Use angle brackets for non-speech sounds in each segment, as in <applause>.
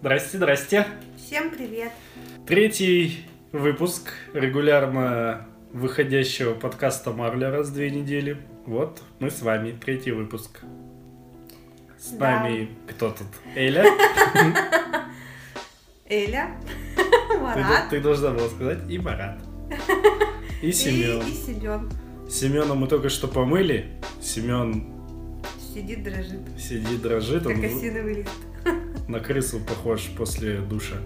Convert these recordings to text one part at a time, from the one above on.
Здрасте, здрасте. Всем привет. Третий выпуск регулярно выходящего подкаста Марля раз в две недели. Вот, мы с вами, третий выпуск. С Да. нами кто тут? Эля? <laughs> Эля, <laughs> Марат ты должна была сказать и Марат. <laughs> И и, Семен. и Семен. Семена мы только что помыли. Семен Сидит, дрожит, сидит, дрожит. как Он осиновый лист. На крысу похож после душа.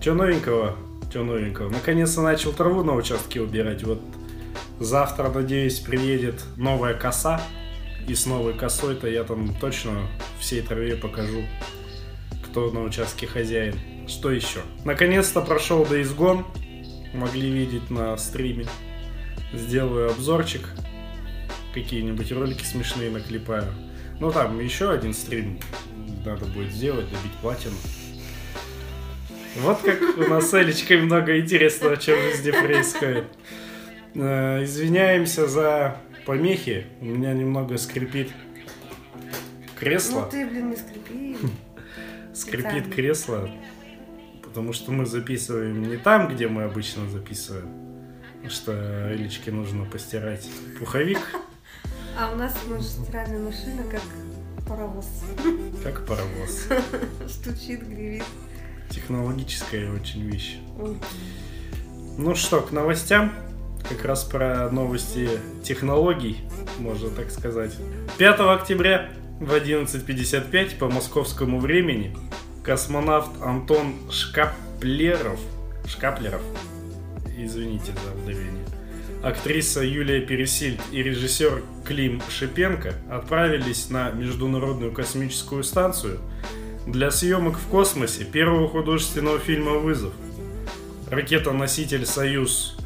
Че новенького? Че новенького? Наконец-то начал траву на участке убирать. Вот завтра, надеюсь, приедет новая коса. И с новой косой-то я там точно всей траве покажу, кто на участке хозяин. Что еще? Наконец-то прошел до изгон. Могли видеть на стриме. Сделаю обзорчик. Какие-нибудь ролики смешные наклепаю. Ну там еще один стрим надо будет сделать, добить платину. Вот как у нас с Элечкой много интересного, что в жизни происходит. Э, Извиняемся за помехи. У меня немного скрипит кресло. Ну ты, блин, не скрипи. Скрипит кресло, потому что мы записываем не там, где мы обычно записываем. Потому что Элечке нужно постирать пуховик, А у нас может, стиральная машина, как паровоз. как паровоз. <laughs> Стучит, гремит. Технологическая очень вещь. Ой. Ну что, к новостям. Как раз про новости технологий, можно так сказать. 5 октября в 11.55 по московскому времени космонавт Антон Шкаплеров, Шкаплеров, извините за ударение, актриса Юлия Пересильд и режиссер Клим Шипенко отправились на Международную космическую станцию для съемок в космосе первого художественного фильма «Вызов». Ракета-носитель «Союз»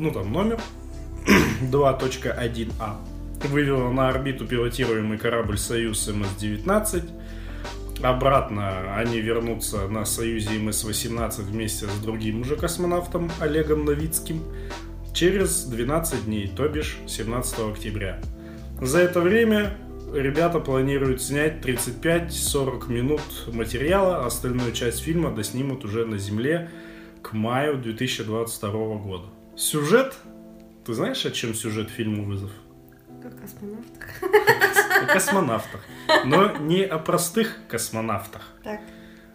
ну там номер <clears throat> 2.1А вывела на орбиту пилотируемый корабль «Союз МС-19». Обратно они вернутся на «Союзе МС-18» вместе с другим уже космонавтом Олегом Новицким через 12 дней, то бишь 17 октября. За это время ребята планируют снять 35-40 минут материала, а остальную часть фильма доснимут уже на Земле к маю 2022 года. Сюжет? Ты знаешь, о чем сюжет фильма «Вызов»? Как космонавт. О космонавтах. Но не о простых космонавтах. Так,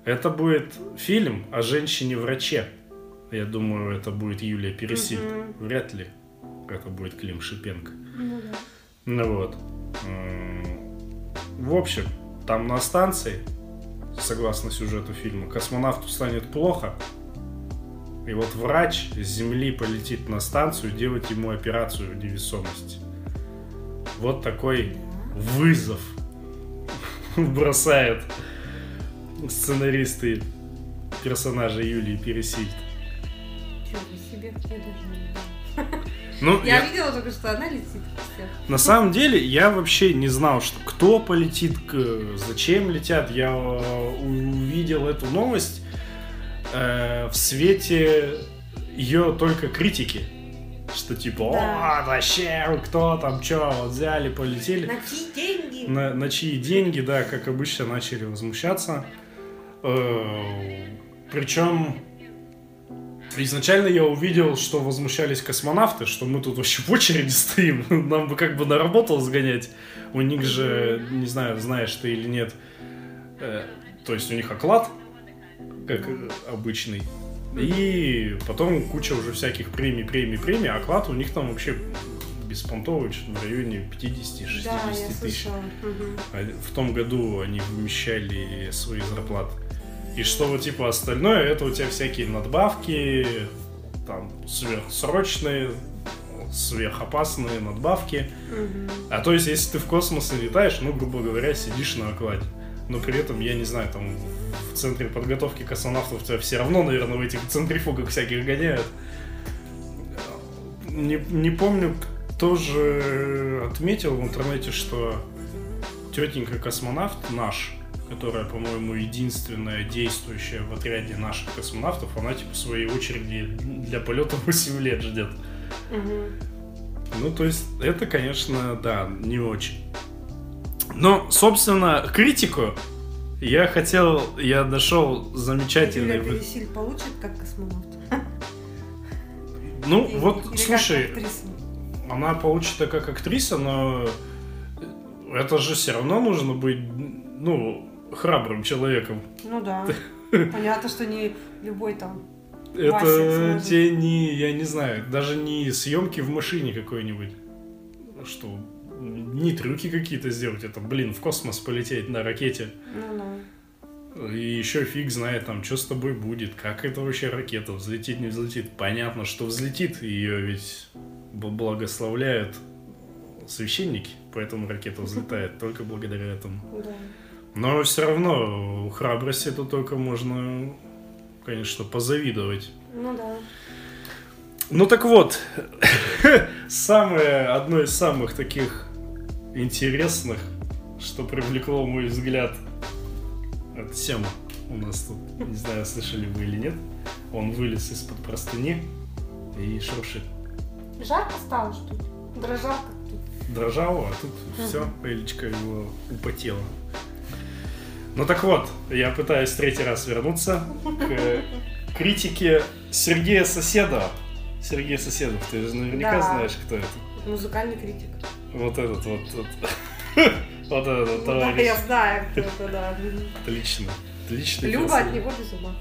Это будет фильм о женщине-враче. Я думаю, это будет Юлия Пересильд. Мгм. Вряд ли это будет Клим Шипенко. ну да. Ну вот. В общем, там на станции, согласно сюжету фильма, космонавту станет плохо. И вот врач с Земли полетит на станцию делать ему операцию невесомости. Вот такой вызов бросает сценаристы персонажа Юлии Пересильд. Чего себе? Я даже не знаю. Ну, Я видела только, что она летит. На самом деле, я вообще не знал, что кто полетит, зачем летят. Я э, увидел эту новость э, в свете ее только критики. Что типа, Да. о, зачем, кто там, что, вот взяли, полетели. На чьи деньги? На, на чьи деньги, да, как обычно, начали возмущаться. Причем изначально я увидел, что возмущались космонавты, что мы тут вообще в очереди стоим, <laughs> нам бы как бы на работу сгонять. У них же, не знаю, знаешь ты или нет, э, то есть у них оклад, как э, обычный. И потом куча уже всяких премий, премий, премий. а Оклад у них там вообще беспонтовый, что-то в районе 50-60 Да, я тысяч. А В том году они вымещали свои зарплаты. И что вот типа остальное, это у тебя всякие надбавки, там сверхсрочные, сверхопасные надбавки. А то есть, если ты в космос не летаешь, ну, грубо говоря, сидишь на окладе. Но при этом, я не знаю, там в центре подготовки космонавтов тебя все равно, наверное, в этих центрифугах всяких гоняют. Не, не помню, кто же отметил в интернете, что тетенька космонавт наш, которая, по-моему, единственная действующая в отряде наших космонавтов, она типа своей очереди для полета 8 лет ждет. Мгм. Ну, то есть, это, конечно, да, не очень. Но, собственно, критику Я хотел, я нашел замечательный... Юлия Пересиль получит как космонавт? Ну, Или- вот, или слушай, она получит как актриса, но это же все равно нужно быть, ну, храбрым человеком. Ну да. <laughs> Понятно, что не любой там. Это те не, я не знаю, даже не съемки в машине какой-нибудь. Что, не трюки какие-то сделать, это, блин, в космос полететь на ракете. Ну да. И еще фиг знает там, что с тобой будет, как это вообще ракета, взлетит, не взлетит. Понятно, что взлетит, ее ведь благословляют священники, поэтому ракета <laughs> взлетает только благодаря этому. Да. Но все равно храбрости это только можно, конечно, позавидовать. Ну да. Ну так вот, <laughs> самое, одно из самых таких интересных, что привлекло мой взгляд, это Сема у нас тут, не знаю, слышали вы или нет, он вылез из-под простыни и шуршит. Жарко стало, что ли? Дрожал как тут. Дрожал, а тут все, Элечка его употела. Ну так вот, я пытаюсь третий раз вернуться к критике Сергея Соседова. Сергей Соседов, ты же наверняка Да. знаешь, кто это. Музыкальный критик. Вот этот вот. Вот, <laughs> вот этот Да, товарищ. я знаю, кто это, да. Отлично. Отлично. Люба от него без ума.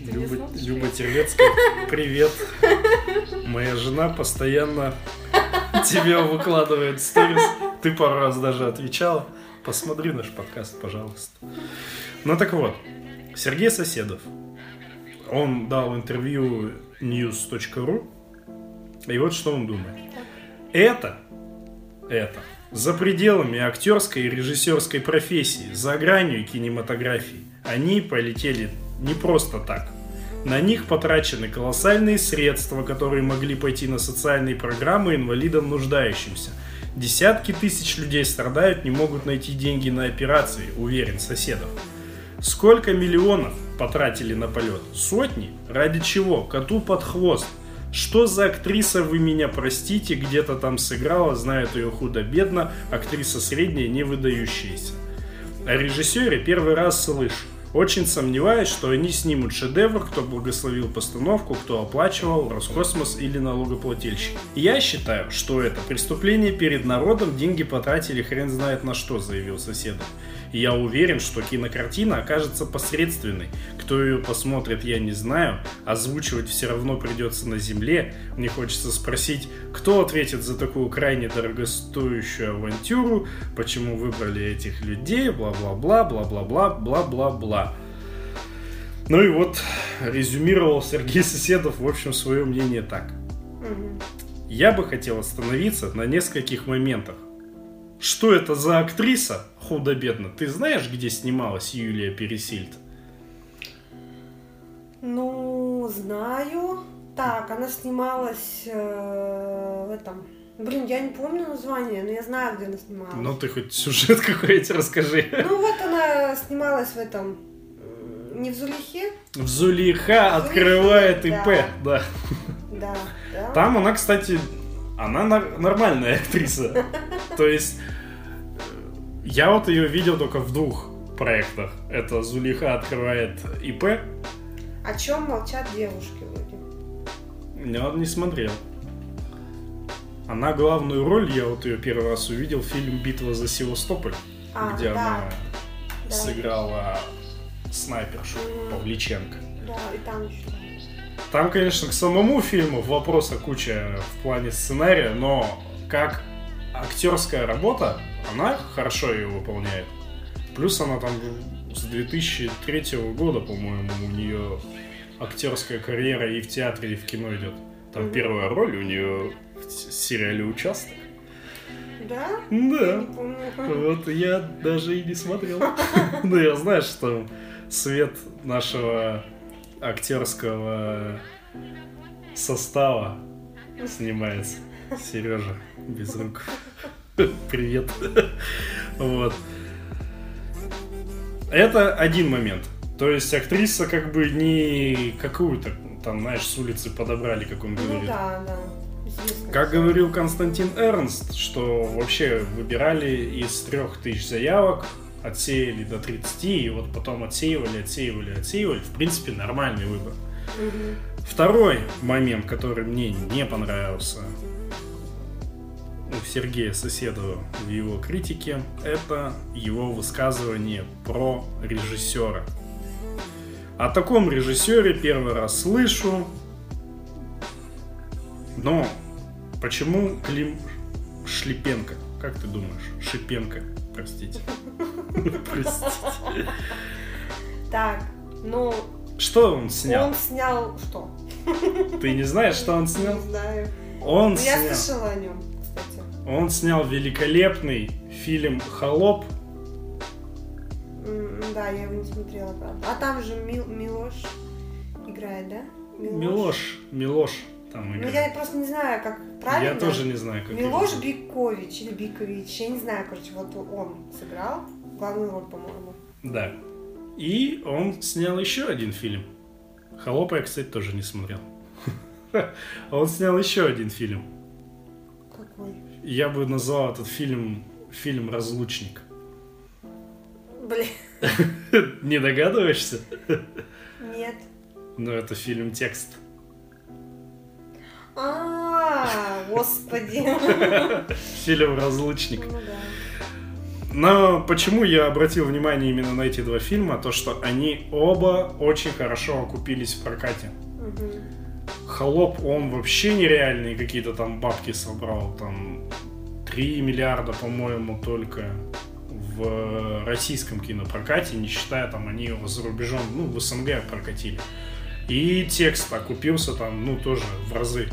Люба смотришь? Люба Терлецкая, <laughs> привет. Моя жена постоянно тебе выкладывает сторис. Ты пару раз даже отвечала. Посмотри наш подкаст, пожалуйста. Ну так вот, Сергей Соседов. Он дал интервью news.ru. И вот что он думает. Это, это, за пределами актерской и режиссерской профессии, за гранью кинематографии, они полетели не просто так. На них потрачены колоссальные средства, которые могли пойти на социальные программы инвалидам нуждающимся. Десятки тысяч людей страдают, не могут найти деньги на операции, уверен соседов. Сколько миллионов потратили на полет? Сотни? Ради чего? Коту под хвост. Что за актриса, вы меня простите, где-то там сыграла, знают ее худо-бедно, актриса средняя, не выдающаяся. О режиссере первый раз слышу. Очень сомневаюсь, что они снимут шедевр, кто благословил постановку, кто оплачивал, Роскосмос или налогоплательщик. Я считаю, что это преступление перед народом, деньги потратили хрен знает на что, заявил соседов. И я уверен, что кинокартина окажется посредственной. Кто ее посмотрит, я не знаю. Озвучивать все равно придется на земле. Мне хочется спросить, кто ответит за такую крайне дорогостоящую авантюру, почему выбрали этих людей, бла-бла-бла, бла-бла-бла, бла-бла-бла. Ну и вот резюмировал Сергей Соседов, в общем, свое мнение так. Я бы хотел остановиться на нескольких моментах. Что это за актриса худо-бедно? Ты знаешь, где снималась Юлия Пересильд? Ну, знаю. Так, она снималась э, в этом. Блин, я не помню название, но я знаю, где она снималась. Ну ты хоть сюжет <laughs> какой-нибудь расскажи. Ну вот она снималась в этом. Не в Зулихе? В Зулиха открывает да. ИП, да. Да. да. Там она, кстати, она нормальная актриса. То есть, э, я вот ее видел только в двух проектах. Это Зулиха открывает ИП. О чем молчат девушки вроде. Я не смотрел. Она главную роль, я вот ее первый раз увидел, фильм «Битва за Севастополь», А, где да, она да. сыграла снайпершу. Павличенко. Да, и там еще. Там, конечно, к самому фильму вопроса куча в плане сценария, но как актерская работа, она хорошо ее выполняет. Плюс она там с 2003 года, по-моему, у нее актерская карьера и в театре, и в кино идет. Там Мгм. первая роль у нее в сериале «Участок». Да? Да. Вот я даже и не смотрел. <laughs> Ну, я знаю, что свет нашего актерского состава снимается. Сережа Безруков. <laughs> Привет. Вот. Это один момент. То есть актриса как бы не какую-то, там, знаешь, с улицы подобрали, как он Ну говорит. да, да. Известно. Как говорил Константин Эрнст, что вообще выбирали из трех тысяч заявок, отсеяли до 30, и вот потом отсеивали, отсеивали, отсеивали. В принципе, нормальный выбор. Второй момент, который мне не понравился у Сергея Соседова в его критике, это его высказывание про режиссера. О таком режиссере первый раз слышу, но почему Клим Шлипенко? Как ты думаешь? Шипенко, простите. Простите. Так, ну, Что он снял? он снял что? Ты не знаешь, что он снял? Не знаю. Он Ну, я снял. слышала о нем, кстати. Он снял великолепный фильм «Холоп». Да, я его не смотрела, правда. А там же Мил- Милош играет, да? Милош, Милош там Ну, я просто не знаю, как правильно. Я тоже не знаю, как Милош. Бикович или Бикович, я не знаю, короче, вот он сыграл главную роль, по-моему. Да. И он снял еще один фильм. «Холопа» я, кстати, тоже не смотрел. <laughs> Он снял еще один фильм. Какой? Я бы назвал этот фильм фильм «Разлучник». Блин, <laughs> Не догадываешься? нет. Но это фильм «Текст». А, господи. <laughs> Фильм «Разлучник». Ну да. Но почему я обратил внимание именно на эти два фильма? То, что они оба очень хорошо окупились в прокате. Мгм. Холоп, он вообще нереальные какие-то там бабки собрал. Там 3 миллиарда, по-моему, только в российском кинопрокате, не считая там они его за рубежом, ну, в СНГ прокатили. И текст окупился там, ну, тоже в разы.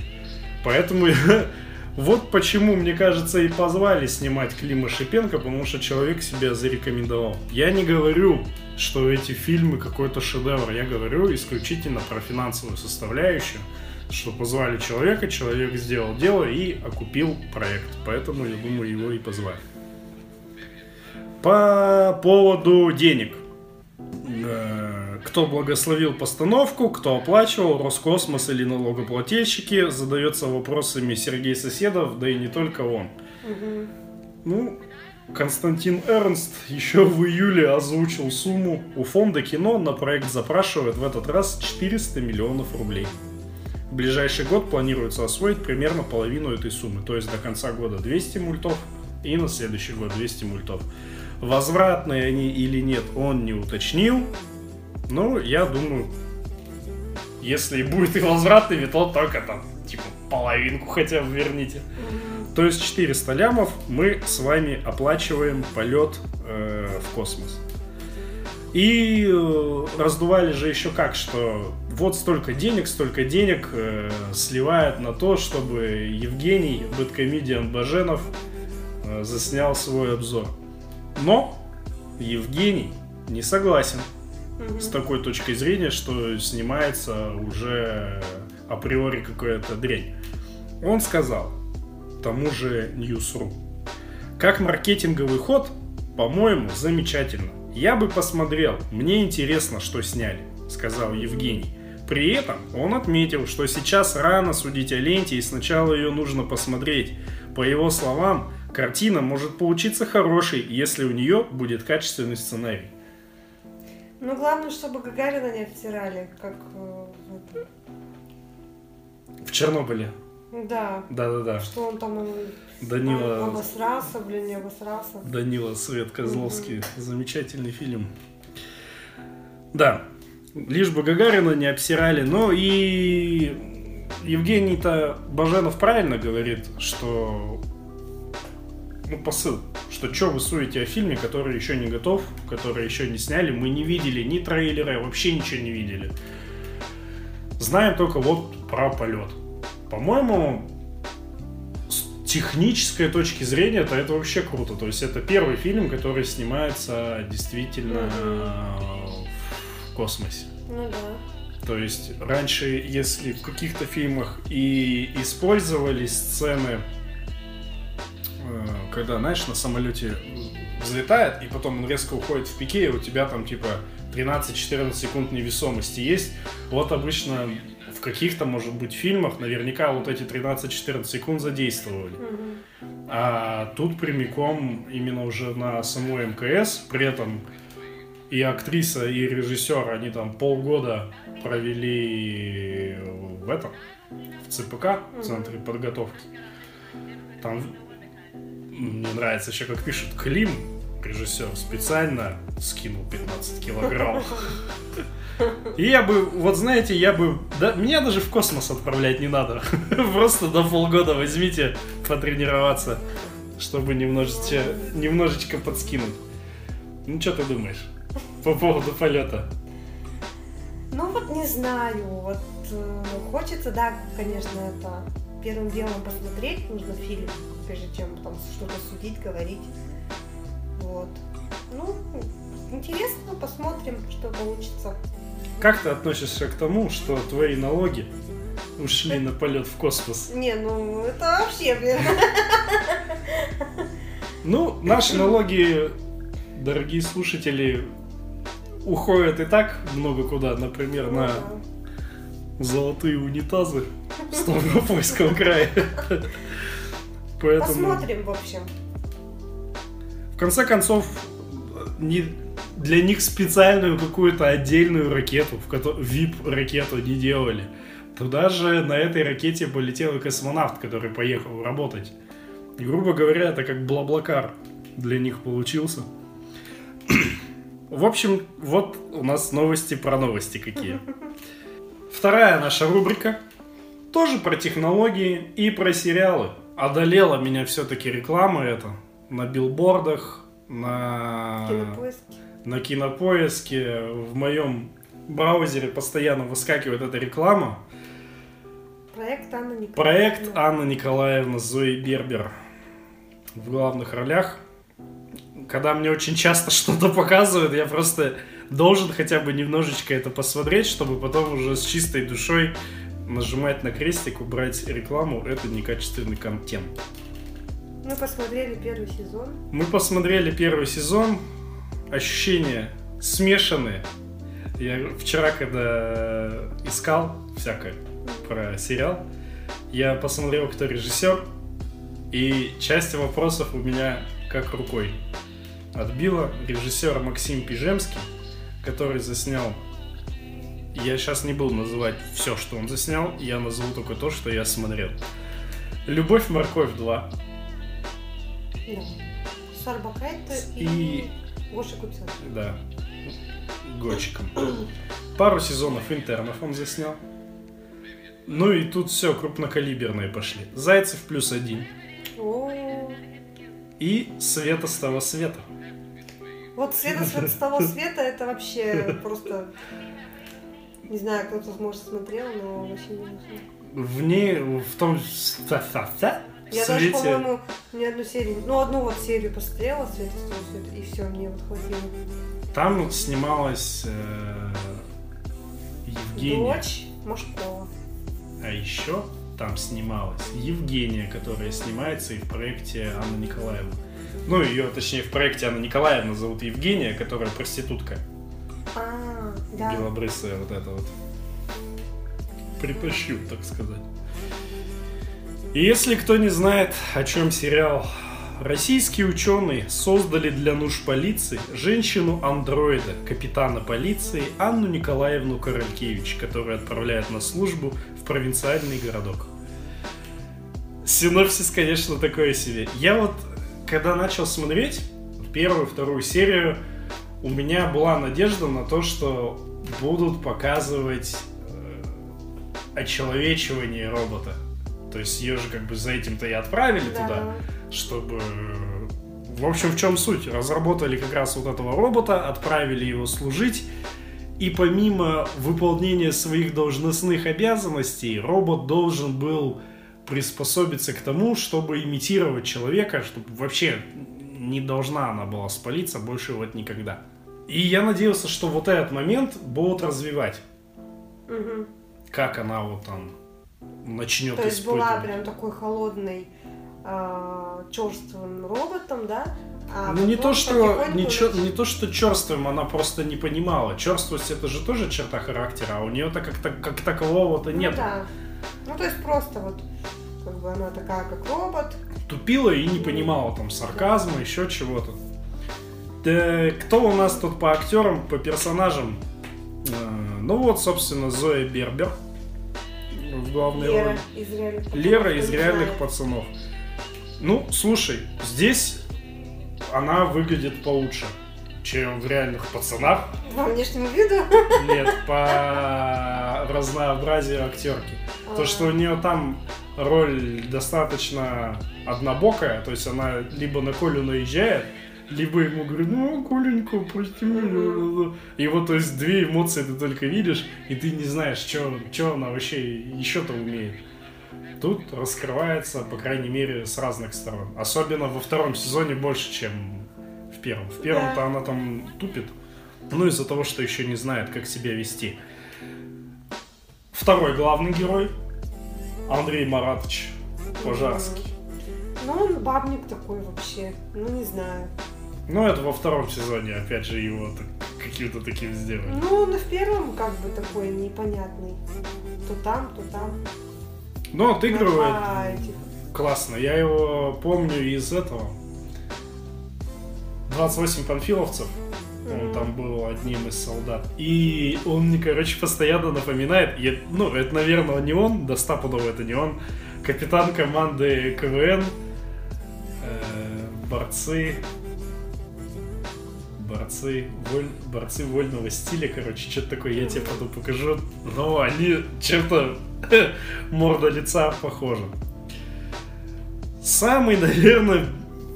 Поэтому <laughs> вот почему, мне кажется, и позвали снимать Клима Шипенко, потому что человек себя зарекомендовал. Я не говорю, что эти фильмы какой-то шедевр, я говорю исключительно про финансовую составляющую, что позвали человека, человек сделал дело и окупил проект. Поэтому, я думаю, его и позвали. По поводу денег. Кто благословил постановку, кто оплачивал, Роскосмос или налогоплательщики, задается вопросами Сергей Соседов, да и не только он. Мгм. Ну, Константин Эрнст еще в июле озвучил сумму. У фонда кино на проект запрашивают в этот раз 400 миллионов рублей. В ближайший год планируется освоить примерно половину этой суммы, то есть до конца года 200 мультов и на следующий год 200 мультов. Возвратные они или нет, он не уточнил. Ну, я думаю, если будет и возвратными, то только там, типа, половинку хотя бы верните. То есть 400 лямов мы с вами оплачиваем полет э, в космос. И э, раздували же еще как, что вот столько денег, столько денег э, сливает на то, чтобы Евгений, бэткомедиан Баженов, э, заснял свой обзор. Но Евгений не согласен С такой точкой зрения, что снимается уже априори какая-то дрянь. Он сказал тому же Newsroom. Как маркетинговый ход, по-моему, замечательно. Я бы посмотрел, мне интересно, что сняли, сказал Евгений. При этом он отметил, что сейчас рано судить о ленте и сначала ее нужно посмотреть. По его словам, картина может получиться хорошей, если у нее будет качественный сценарий. Ну, главное, чтобы Гагарина не обтирали, как э, в. В Чернобыле. Да. Да-да-да. Что он там э, Данила, обосрался, блин, не обосрался. Данила Свет Козловский. Замечательный фильм. Да. Лишь бы Гагарина не обсирали. Но и Евгений-то Баженов правильно говорит, что ну, посыл, что что вы суете о фильме, который еще не готов, который еще не сняли, мы не видели ни трейлера, вообще ничего не видели. Знаем только вот про полет. По-моему, с технической точки зрения, то это вообще круто. То есть это первый фильм, который снимается действительно в космосе. Ну да. То есть раньше, если в каких-то фильмах и использовались сцены, э, когда, знаешь, на самолете взлетает, и потом он резко уходит в пике, и у тебя там типа 13-14 секунд невесомости есть. Вот обычно в каких-то, может быть, фильмах наверняка вот эти 13-14 секунд задействовали. А тут прямиком именно уже на самой МКС, при этом и актриса, и режиссер, они там полгода провели в этом, в ЦПК, в Центре подготовки. Там мне нравится еще, как пишут, Клим, режиссер, специально скинул 15 килограмм. И я бы, вот знаете, я бы... Да, меня даже в космос отправлять не надо. <laughs> Просто до полгода возьмите потренироваться, чтобы немножечко, немножечко подскинуть. Ну, что ты думаешь по поводу полета? Ну вот не знаю, вот э, хочется, да, конечно, это первым делом посмотреть нужно фильм, прежде чем там что-то судить, говорить. Вот. Ну, интересно, посмотрим, что получится. Как ты относишься к тому, что твои налоги ушли на полет в космос? Не, ну это вообще, блин. Ну, наши налоги, дорогие слушатели, уходят и так много куда, например, Ну на золотые унитазы в Ставропольском крае. Поэтому, Посмотрим, в общем. в конце концов, не, для них специальную какую-то отдельную ракету, в которой VIP-ракету не делали. Туда же на этой ракете полетел и космонавт, который поехал работать. И, грубо говоря, это как блаблакар для них получился. В общем, вот у нас новости про новости какие. <laughs> Вторая наша рубрика тоже про технологии и про сериалы. Одолела меня все-таки реклама эта на билбордах, на Кинопоиски. на кинопоиске в моем браузере постоянно выскакивает эта реклама. Проект Анна Николаевна. Проект Анна Николаевна Зои Бербер в главных ролях. Когда мне очень часто <laughs> что-то показывают, я просто должен хотя бы немножечко это посмотреть, чтобы потом уже с чистой душой нажимать на крестик, убрать рекламу. Это некачественный контент. Мы посмотрели первый сезон. Мы посмотрели первый сезон. Ощущения смешанные. Я вчера, когда искал всякое про сериал, я посмотрел, кто режиссер, и часть вопросов у меня как рукой отбила. Режиссер Максим Пижемский, который заснял... Я сейчас не буду называть все, что он заснял, я назову только то, что я смотрел. «Любовь, морковь 2». Да. И, И Гоша Куценко. Да. Гонщиком. Пару сезонов интернов он заснял. Ну и тут все, крупнокалиберные пошли. Зайцев плюс один. О, И Света с того света. Вот Света Свет с того света это вообще просто... Не знаю, кто-то, может, смотрел, но очень не. В ней, в том Я даже, по-моему, ни одну серию, ну, одну вот серию посмотрела, Света с того света, и все, мне вот хватило. Там снималась э, Евгения. Дочь Машкова. А еще там снималась Евгения, которая снимается и в проекте Анна Николаевна. Ну, ее, точнее, в проекте Анна Николаевна зовут Евгения, которая проститутка. Да. белобрысая вот это вот. Притащу, так сказать. И если кто не знает, о чем сериал, российские ученые создали для нужд полиции женщину-андроида, капитана полиции Анну Николаевну Королькевич, которую отправляют на службу в провинциальный городок. Синопсис, конечно, такое себе. Я вот, когда начал смотреть первую, вторую серию, у меня была надежда на то, что будут показывать э, очеловечивание робота. То есть ее же как бы за этим-то и отправили Да. туда, чтобы... В общем, в чем суть? Разработали как раз вот этого робота, отправили его служить, и помимо выполнения своих должностных обязанностей, робот должен был приспособиться к тому, чтобы имитировать человека, чтобы вообще не должна она была спалиться больше вот никогда. И я надеялся, что вот этот момент будут развивать. Мгм. Как она вот там начнет То есть была прям такой холодной, а, черствым роботом, да? А ну не то, что не, нач- не то, что черствым, она просто не понимала. Черствость это же тоже черта характера, а у нее-то как, так- как такового-то Ну нет. да. Ну то есть просто вот как бы она такая, как робот. Тупила и не понимала там сарказма, еще чего-то. Да, кто у нас тут по актерам, по персонажам? Э, Ну вот, собственно, Зоя Бербер в главной Лера роли. из реальных пацанов, Лера из реальных пацанов. Ну, слушай, здесь она выглядит получше, чем в реальных пацанах. По внешнему виду. Нет, по разнообразию актерки. То, что у нее там роль достаточно однобокая, то есть она либо на Колю наезжает, либо ему говорит, ну, Коленька, прости меня. И вот, то есть, две эмоции ты только видишь, и ты не знаешь, что она вообще еще-то умеет. Тут раскрывается, по крайней мере, с разных сторон. Особенно во втором сезоне больше, чем в первом. В первом-то Да. она там тупит. Ну, из-за того, что еще не знает, как себя вести. Второй главный герой Андрей Маратович Пожарский. Ну, он бабник такой вообще. Ну, не знаю. Ну, это во втором сезоне, опять же, его так- каким-то таким сделали. Ну, он и в первом как бы такой непонятный. То там, то там. Но отыгрывает А, этих. классно. Я его помню из этого. 28 панфиловцев. Он Мгм. там был одним из солдат. И он мне, короче, постоянно напоминает. я- ну, это, наверное, не он, да стопудово это не он. Капитан команды КВН. Борцы. Борцы, воль- борцы вольного стиля, короче, что-то такое, я тебе потом покажу. Но они чем-то <laughs> морда лица похожа. Самый, наверное,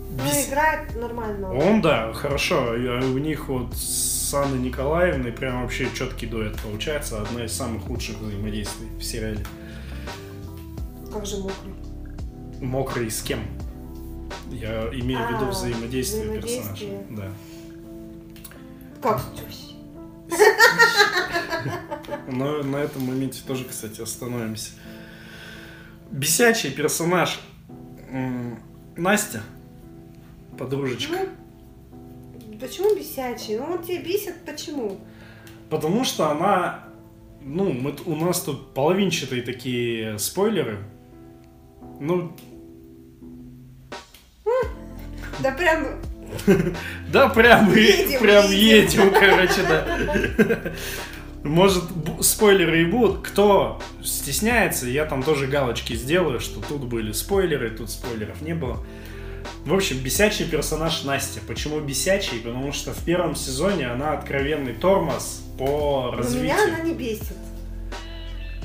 Ну, бес- играет нормально. он, да, хорошо. А У них вот с Анной Николаевной прям вообще четкий дуэт получается. Одна из самых лучших взаимодействий в сериале. Как же мокрый. Мокрый с кем? Я имею в виду А, взаимодействие взаимодействие. персонажа. Да. Как здесь? Но на этом моменте тоже, кстати, остановимся. Бесячий персонаж Настя, подружечка. Ну, почему бесячий? Ну, он тебя бесит, почему? Потому что она... Ну, мы, у нас тут половинчатые такие спойлеры. Ну, Да прям, да, прям, прям едем. короче, да. Может, спойлеры и будут. Кто стесняется, я там тоже галочки сделаю, что тут были спойлеры, тут спойлеров не было. В общем, бесячий персонаж Настя. Почему бесячий? Потому что в первом сезоне она откровенный тормоз по но развитию. меня она не бесит.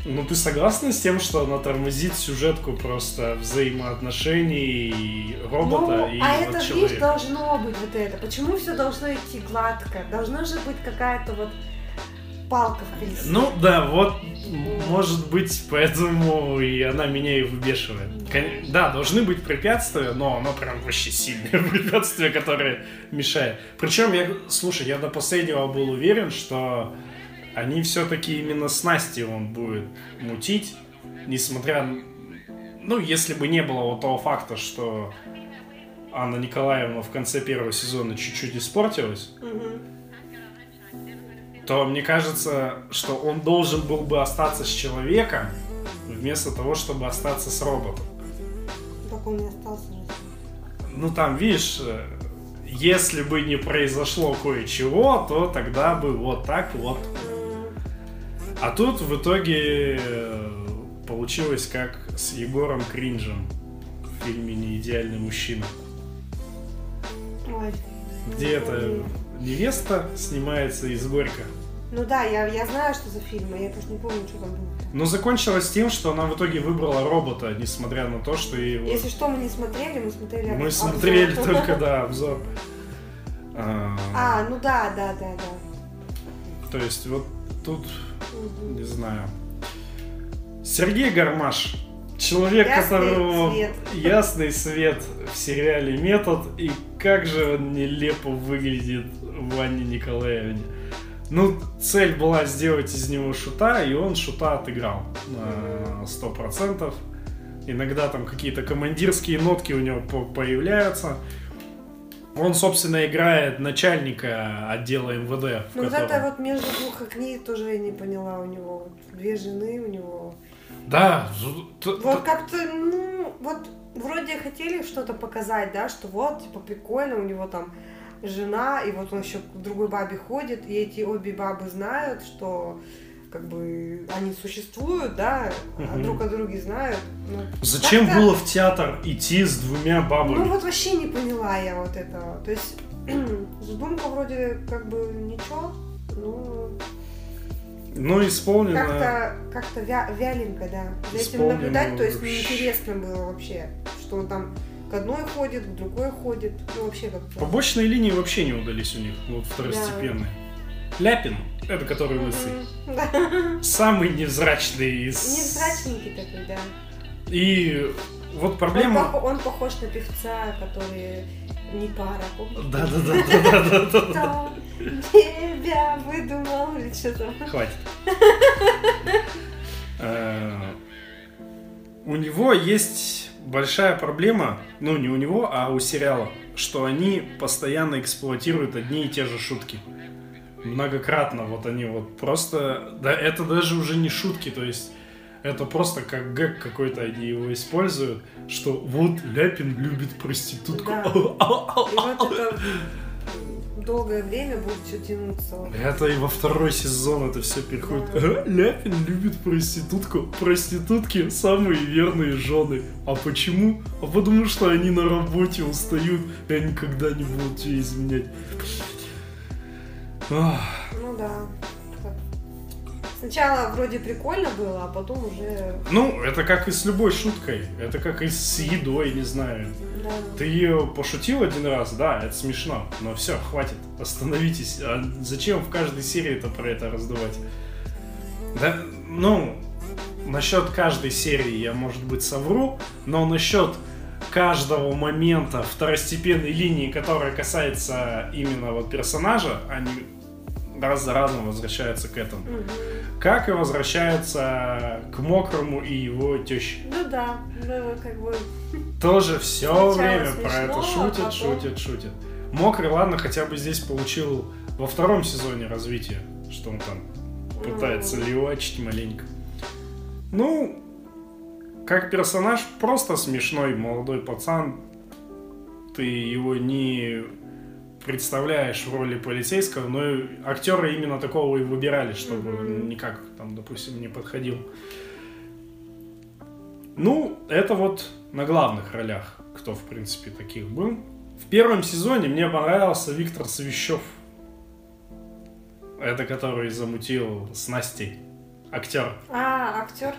Ну, ты согласна с тем, что она тормозит сюжетку просто взаимоотношений робота ну, и а это, видишь, человека? должно быть вот это. Почему все должно идти гладко? Должна же быть какая-то вот палка в колесе. Ну, да, вот, может быть, поэтому и она меня и выбешивает. Да, должны быть препятствия, но оно прям вообще сильное <laughs> препятствие, которое мешает. Причем, я, слушай, я до последнего был уверен, что они все-таки именно с Настей он будет мутить, несмотря... Ну, если бы не было вот того факта, что Анна Николаевна в конце первого сезона чуть-чуть испортилась, Мгм. то мне кажется, что он должен был бы остаться с человеком, вместо того, чтобы остаться с роботом. Так он не остался же. Ну там, видишь, э, если бы не произошло кое-чего, то тогда бы вот так вот. А тут в итоге э, получилось как с Егором Кринжем в фильме «Не идеальный мужчина», Ой. где эта невеста снимается из Горько. Ну да, я, я знаю, что за фильм, а я просто не помню, что там было. Но закончилось тем, что она в итоге выбрала робота, несмотря на то, что вот Если что, мы не смотрели, мы смотрели Мы обзор. смотрели <laughs> только, да, обзор. А, А, ну да, да, да, да. То есть вот тут, Мгм. не знаю. Сергей Гармаш. Человек, Ясный которого свет. ясный свет в сериале Метод. И как же он нелепо выглядит в Анне Николаевне. Ну, цель была сделать из него шута, и он шута отыграл на 100%. Иногда там какие-то командирские нотки у него по- появляются. Он, собственно, играет начальника отдела МВД. Ну вот это вот между двух огней тоже я не поняла у него. Две жены у него. Да. Вот как-то, ну, вот вроде хотели что-то показать, да, что вот, типа, прикольно, у него там жена, и вот он еще к другой бабе ходит, и эти обе бабы знают, что как бы они существуют, да, угу. друг о друге знают. Ну, Зачем было в театр идти с двумя бабами? Ну вот вообще не поняла я вот этого. То есть <clears throat> задумка вроде как бы ничего, ну... Ну, исполнено... Как-то как вя вяленько, да. За этим наблюдать, то есть неинтересно было вообще, что он там к одной ходит, к другой ходит. Ну, вообще как-то... Побочные линии вообще не удались у них, вот второстепенные. Да. Ляпин, это который лысый. Да. Самый невзрачный из... Невзрачненький такой, да. И вот проблема... Он, пох... он похож на певца, который не пара, помнишь? Да, да, да, да, да, да, да. Тебя выдумал или что там? Хватит. Э, у него есть большая проблема, ну не у него, а у сериала, что они постоянно эксплуатируют одни и те же шутки. Многократно вот они вот просто... Да это даже уже не шутки, то есть это просто как гэг какой-то они его используют, что вот Ляпин любит проститутку. Да. <laughs> И вот это долгое время будет все тянуться. Это и во второй сезон это все переходит. Да. <laughs> Ляпин любит проститутку. Проститутки самые верные жены. А почему? А потому что они на работе устают, и они никогда не будут тебе изменять. Ну да. Сначала вроде прикольно было, а потом уже... Ну, это как и с любой шуткой. Это как и с едой, не знаю. Да. Ты ее пошутил один раз, да, это смешно. Но все, хватит, остановитесь. А зачем в каждой серии это про это раздувать? Да, ну, насчет каждой серии я, может быть, совру, но насчет каждого момента второстепенной линии, которая касается именно вот персонажа, они раз за разом возвращаются к этому. Угу. Как и возвращаются к мокрому и его теще. Ну да, ну как бы... Тоже все время смешно, про это шутят, а потом... шутят, шутят. Мокрый, ладно, хотя бы здесь получил во втором сезоне развитие, что он там пытается mm. левачить маленько. Ну, как персонаж просто смешной молодой пацан. Ты его не представляешь в роли полицейского, но актера именно такого и выбирали, чтобы mm-hmm. никак там, допустим, не подходил. Ну, это вот на главных ролях, кто, в принципе, таких был. В первом сезоне мне понравился Виктор Свящев. Это который замутил с Настей. Актер. А, актер.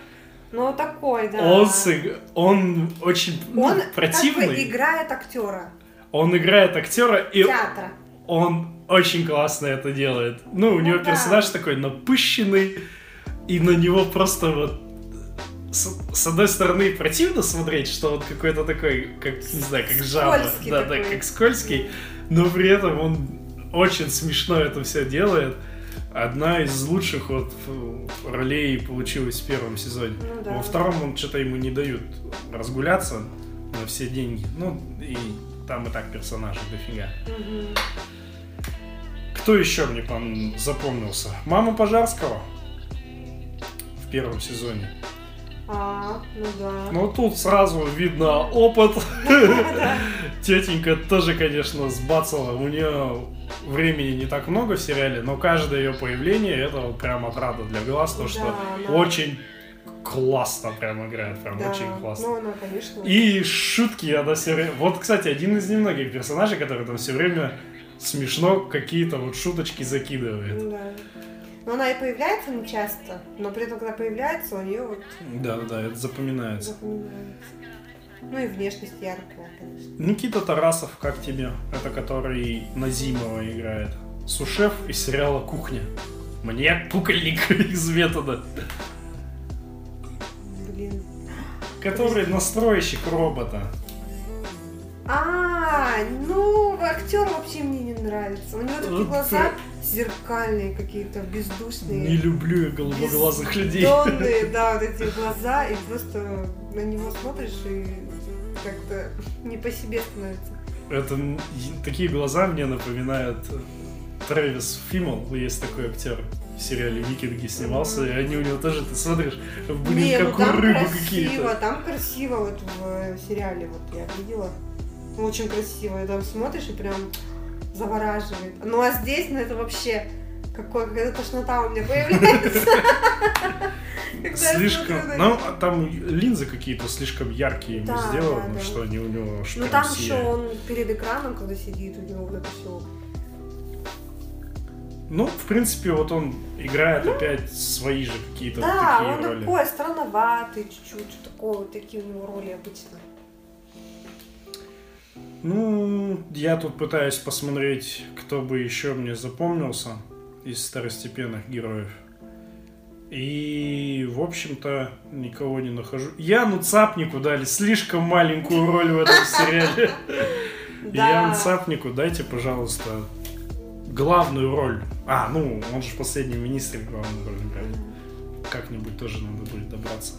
Ну, такой, да. Он, он очень ну, он противный. Он играет актера. Он играет актера и Театра. он очень классно это делает. Ну, у ну, него да. персонаж такой напыщенный, и на него просто вот с, с одной стороны противно смотреть, что он какой-то такой, как не знаю, как жаба, да, такой. да, как скользкий, но при этом он очень смешно это все делает. Одна из лучших вот ролей получилась в первом сезоне. Ну, да. Во втором он что-то ему не дают разгуляться на все деньги. Ну, и там и так персонажи дофига. Угу. Кто еще мне запомнился? Мама Пожарского в первом сезоне. А, ну да. Ну тут сразу видно опыт. <laughs> Тетенька тоже, конечно, сбацала. У нее времени не так много в сериале, но каждое ее появление это вот прям отрада для глаз, то что очень классно прям играет, прям да, очень классно. Ну, она, конечно. И шутки она все время... Вот, кстати, один из немногих персонажей, который там все время смешно какие-то вот шуточки закидывает. Да. Но она и появляется не часто, но при этом, когда появляется, у нее вот... Да, да, да, это запоминается. Запоминается. Ну и внешность яркая, конечно. Никита Тарасов, как тебе? Это который Назимова играет. Сушеф из сериала «Кухня». Мне пукольник <laughs> из метода. Блин. Который настройщик робота. А, ну, актер вообще мне не нравится. У него такие глаза зеркальные какие-то, бездушные. Не люблю я голубоглазых людей. Бездонные, <laughs> да, вот эти глаза, и просто на него смотришь и как-то не по себе становится. Это такие глаза мне напоминают э, Трэвис Фиммел, есть такой актер в сериале «Викинги» снимался, и они у него тоже, ты смотришь, блин, Не, ну как у там рыбы красиво, какие-то. там красиво вот в э, сериале, вот я видела. Очень красиво, и там смотришь и прям завораживает. Ну а здесь, ну это вообще какой, какая-то тошнота у меня появляется. Слишком, ну, а там линзы какие-то слишком яркие ему Да, сделаны, да, да. что они у него Ну там еще он перед экраном, когда сидит, у него вот это все. Ну, в принципе, вот он играет опять свои же какие-то Ну, Да, такие он роли. такой странноватый чуть-чуть, такое, вот такие у него роли обычно. Ну, я тут пытаюсь посмотреть, кто бы еще мне запомнился из второстепенных героев. И, в общем-то, никого не нахожу. Яну Цапнику дали слишком маленькую роль в этом сериале. <laughs> Яну Цапнику дайте, пожалуйста, главную роль. А, ну, он же в последнем министре главную роль играет. Как-нибудь тоже надо будет добраться.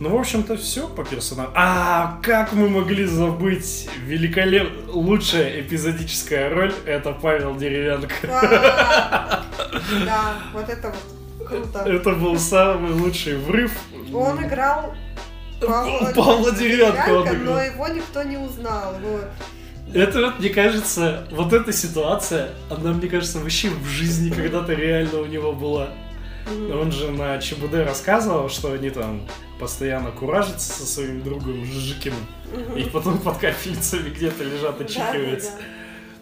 Ну, в общем-то, все по персонажу. А, как мы могли забыть великолеп... Лучшая эпизодическая роль — это Павел Деревянко. Да, да, вот это вот круто. Это был самый лучший врыв. Он играл Павла, Павла Деревянко он играл. но его никто не узнал. Его- Это вот, мне кажется, вот эта ситуация, она, мне кажется, вообще в жизни когда-то реально у него была. Он же на ЧБД рассказывал, что они там постоянно куражатся со своим другом Жижикиным, и потом под капельницами где-то лежат, да,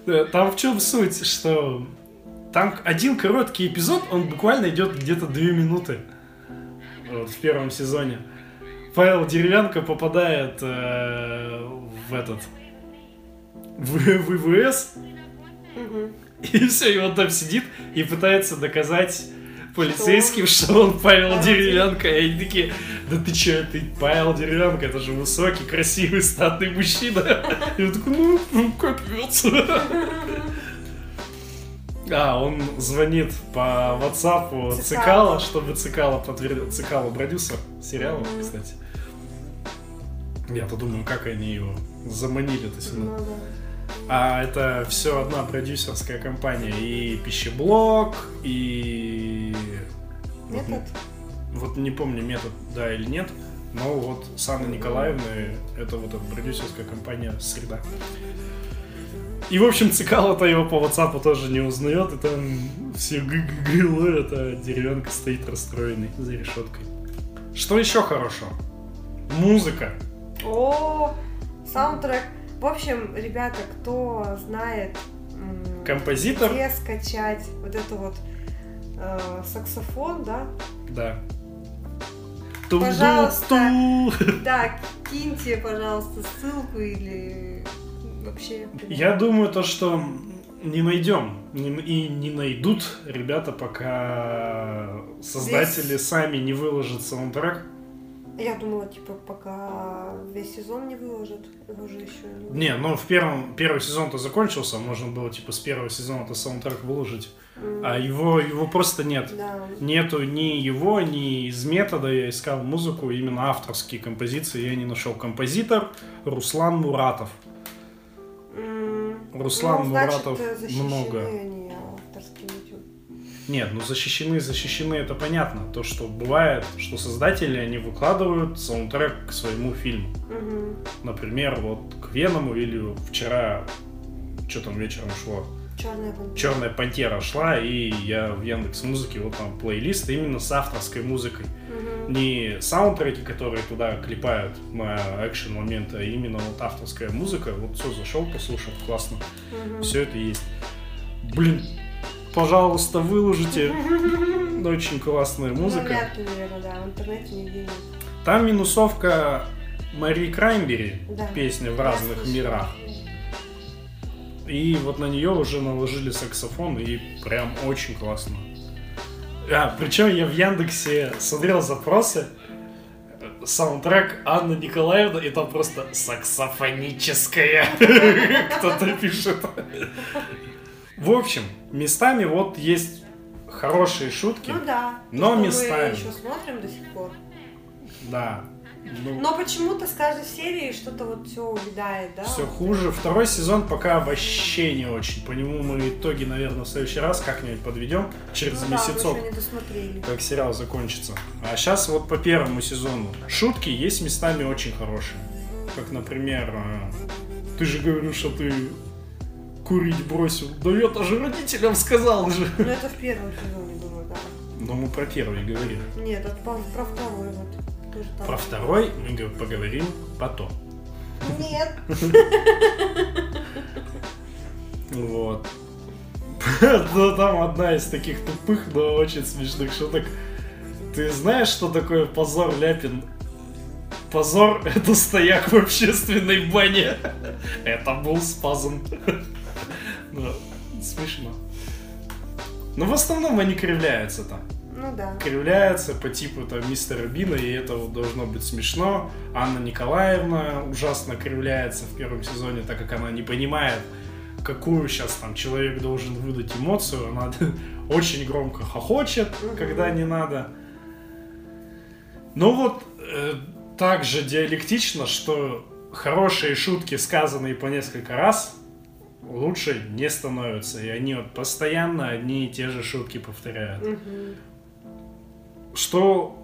да. Э, Там в чем суть, что там один короткий эпизод, он буквально идет где-то две минуты вот, в первом сезоне. Павел Деревянко попадает э, в этот в, в ИВС, Мгм. и все, и он там сидит и пытается доказать полицейским, что он Павел Деревянко. И они такие, да ты че, ты Павел Деревянко, это же высокий, красивый, статный мужчина. И он такой, ну, ну, капец. А, он звонит по WhatsApp Цикало. Цикало, чтобы Цикало подтвердил. Цикало продюсер сериала, Мгм. кстати. Я-то думаю, как они его заманили-то сюда. Ну да. А это все одна продюсерская компания. И пищеблок, и... Вот, Метод? вот не помню, метод, да или нет. Но вот с Анной Николаевной, это вот эта продюсерская компания «Среда». И, в общем, Цикало-то его по WhatsApp тоже не узнает, и там все ГГГ, это деревянка стоит расстроенный за решеткой. Что еще хорошо? Музыка. О, саундтрек. В общем, ребята, кто знает, Композитор? где скачать вот это вот э, саксофон, да? Да. Пожалуйста. Да, киньте, пожалуйста, ссылку или вообще. Я думаю, то, что не найдем и не найдут ребята, пока создатели сами не выложат саундтрек. Я думала, типа, пока весь сезон не выложат, его же еще не Не, ну в первом первый сезон-то закончился, можно было типа с первого сезона-то саундтрек выложить, М, а его его просто нет. Да. Нету ни его, ни из метода. Я искал музыку, именно авторские композиции. Я не нашел композитор Руслан Муратов. М, Руслан ну, значит, Муратов э, много. они. Нет, ну защищены, защищены, это понятно. То, что бывает, что создатели, они выкладывают саундтрек к своему фильму. Мгм. Например, вот к Веному или вчера, что там вечером шло, Черная пантера. Черная пантера шла, и я в Яндекс Музыке, вот там плейлист именно с авторской музыкой. Мгм. Не саундтреки, которые туда клепают на экшен моменты, а именно вот авторская музыка. Вот все, зашел, послушал, классно. Мгм. Все это есть. Блин, пожалуйста, выложите. Очень классная Ну, музыка. вряд ли, наверное, да, в интернете нигде нет. Там минусовка Мари Краймбери, Да. песня в разных мирах. И вот на нее уже наложили саксофон, и прям очень классно. А, причем я в Яндексе смотрел запросы, саундтрек Анна Николаевна, и там просто саксофоническая. <laughs> Кто-то пишет. В общем, местами вот есть хорошие шутки. Ну да. Но Что местами. Мы еще смотрим до сих пор. Да. Ну, Но почему-то с каждой серии что-то вот все увядает, да? все хуже. Второй сезон пока вообще не очень. По нему мы итоги, наверное, в следующий раз как-нибудь подведем. Через Ну да, месяцок, досмотрели. как сериал закончится. А сейчас вот по первому сезону. Шутки есть местами очень хорошие. Как, например, э, ты же говорил, что ты курить бросил. Да я тоже родителям сказал же. Ну это в первом сезоне было, да. Но мы про первый говорили. Нет, это про, про второй вот. Тоже там. Про второй мы поговорим потом. Нет. Вот. <laughs> Ну, там одна из таких тупых, но очень смешных шуток. Ты знаешь, что такое позор Ляпин? Позор — это стояк в общественной бане. <laughs> Это был спазм. Ну, смешно. Но в основном они кривляются там. Ну да. Кривляются по типу там мистера Бина, и это вот должно быть смешно. Анна Николаевна ужасно кривляется в первом сезоне, так как она не понимает, какую сейчас там человек должен выдать эмоцию. Она <laughs> очень громко хохочет, Мгм. когда не надо. Ну вот, э, так же диалектично, что хорошие шутки, сказанные по несколько раз, лучше не становятся. И они вот постоянно одни и те же шутки повторяют. Мгм. Что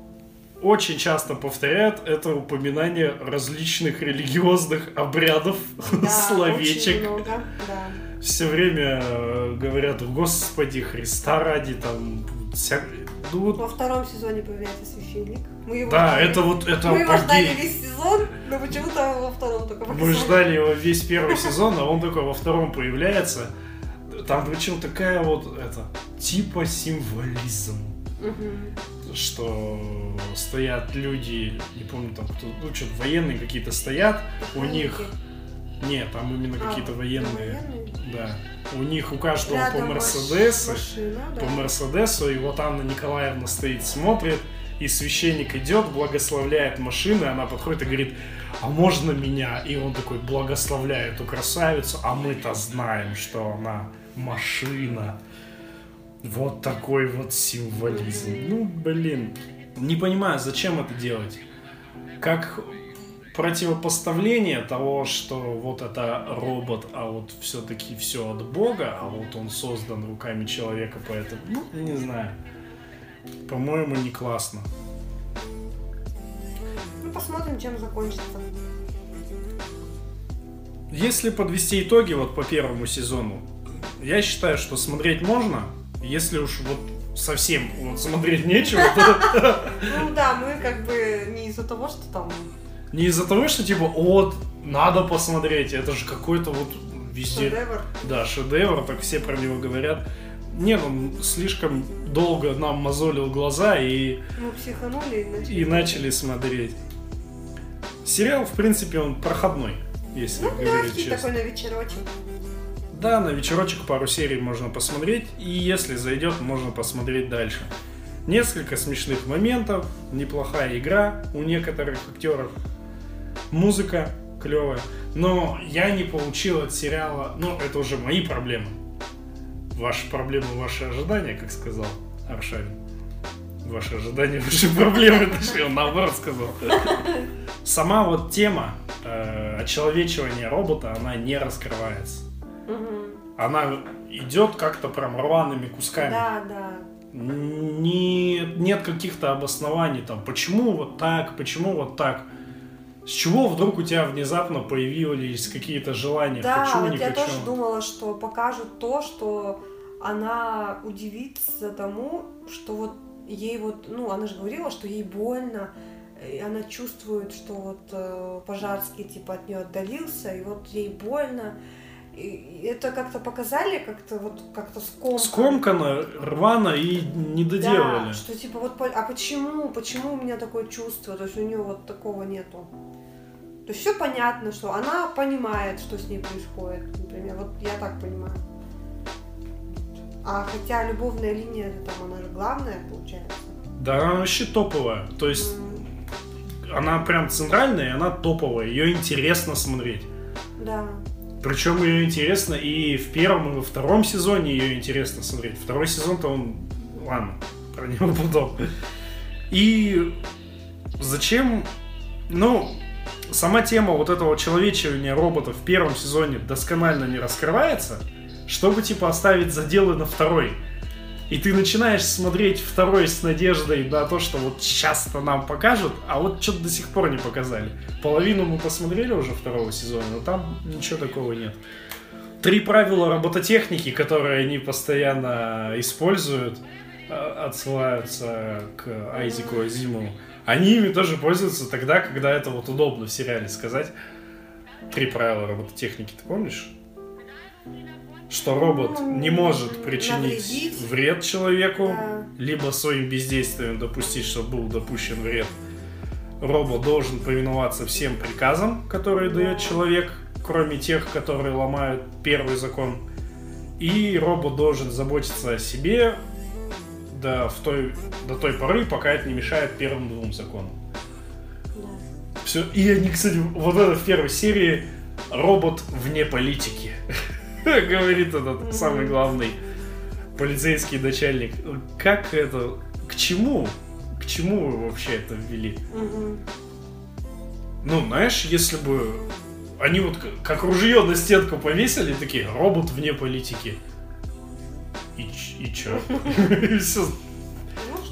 очень часто повторяют, это упоминание различных религиозных обрядов, Да, очень словечек. много, да. Все время э, говорят, Господи, Христа ради, там, вся... ну вот Во втором сезоне появляется священник. Мы его Да, ждали. это вот, это Мы его ждали апогей. весь сезон, но почему-то во втором только Мы показали. ждали его весь первый сезон, а он такой во втором появляется. Там причем такая вот, это, типа символизм. Что стоят люди, не помню там кто, ну что военные какие-то стоят, у них, нет, там именно А, какие-то ну, военные, военные. Да, у них у каждого Рядом по Мерседесу, машина, да. по Мерседесу, и вот Анна Николаевна стоит, смотрит, и священник идет, благословляет машины, она подходит и говорит, а можно меня? И он такой благословляет эту красавицу, а мы-то знаем, что она машина. Вот такой вот символизм. Ну, блин. Не понимаю, зачем это делать. Как противопоставление того, что вот это робот, а вот все-таки все от Бога, а вот он создан руками человека, поэтому, ну, не знаю. По-моему, не классно. Ну, посмотрим, чем закончится. Если подвести итоги вот по первому сезону, я считаю, что смотреть можно, если уж вот совсем вот смотреть нечего, Ну да, мы как бы не из-за того, что там... не из-за того, что типа, вот, надо посмотреть, это же какой-то вот везде, Шедевр. да, шедевр, так все про него говорят. Не, он слишком долго нам мозолил глаза и, Мы психанули и начали. и начали смотреть. Сериал, в принципе, он проходной, если Ну, говорить честно. такой на вечерочек. Да, на вечерочек пару серий можно посмотреть, и если зайдет, можно посмотреть дальше. Несколько смешных моментов, неплохая игра у некоторых актеров, музыка клевая, но я не получил от сериала, ну, это уже мои проблемы. Ваши проблемы, ваши ожидания, как сказал Аршавин. Ваши ожидания, ваши проблемы, точнее, он наоборот сказал. Сама вот тема э, очеловечивания робота, она не раскрывается она идет как-то прям рваными кусками. Да, да. Не, нет каких-то обоснований там, почему вот так, почему вот так. С чего вдруг у тебя внезапно появились какие-то желания? Да, хочу, вот не я хочу. тоже думала, что покажут то, что она удивится тому, что вот ей вот, ну, она же говорила, что ей больно, и она чувствует, что вот э, Пожарский типа от нее отдалился, и вот ей больно. И это как-то показали, как-то вот как-то скомканно. Скомкано, рвано и не доделали. Да, что типа вот, а почему, почему у меня такое чувство, то есть у нее вот такого нету. То есть все понятно, что она понимает, что с ней происходит, например, вот я так понимаю. А хотя любовная линия, там она же главная получается. Да, она вообще топовая. То есть М, она прям центральная, и она топовая. Ее интересно смотреть. Да. Причем ее интересно и в первом, и во втором сезоне ее интересно смотреть. Второй сезон-то он... Ладно, про него потом. И зачем Ну, сама тема вот этого человечивания роботов в первом сезоне досконально не раскрывается, чтобы, типа, оставить заделы на второй. И ты начинаешь смотреть второй с надеждой на то, что вот сейчас-то нам покажут, а вот что-то до сих пор не показали. Половину мы посмотрели уже второго сезона, но там ничего такого нет. Три правила робототехники, которые они постоянно используют, а, отсылаются к Айзеку Азимову. Они ими тоже пользуются тогда, когда это вот удобно в сериале сказать. Три правила робототехники, ты помнишь? Что робот не может причинить Навредить. вред человеку, Да. либо своим бездействием допустить, чтобы был допущен вред. Робот должен повиноваться всем приказам, которые дает человек, кроме тех, которые ломают первый закон. И робот должен заботиться о себе до, в той, до той поры, пока это не мешает первым двум законам. Да. Все. И они, кстати, вот это в первой серии робот вне политики. <laughs> Говорит этот самый главный полицейский начальник. Как это? К чему? К чему вы вообще это ввели? Ну, знаешь, если бы они вот как ружье на стенку повесили, такие, робот вне политики. И, ч- и чё? <laughs> Всё.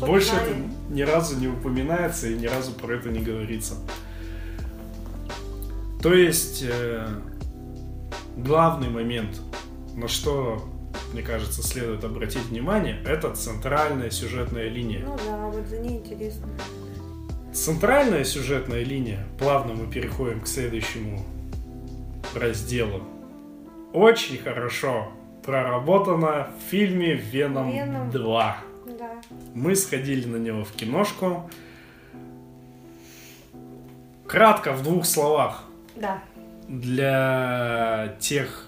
Ну, Больше это ни разу не упоминается и ни разу про это не говорится. То есть э, главный момент, на что, мне кажется, следует обратить внимание, это центральная сюжетная линия. Ну да, вот за ней интересно. Центральная сюжетная линия, плавно мы переходим к следующему разделу, очень хорошо проработана в фильме «Веном «Веном». 2». Да. Мы сходили на него в киношку. Кратко, в двух словах, Да. Для тех,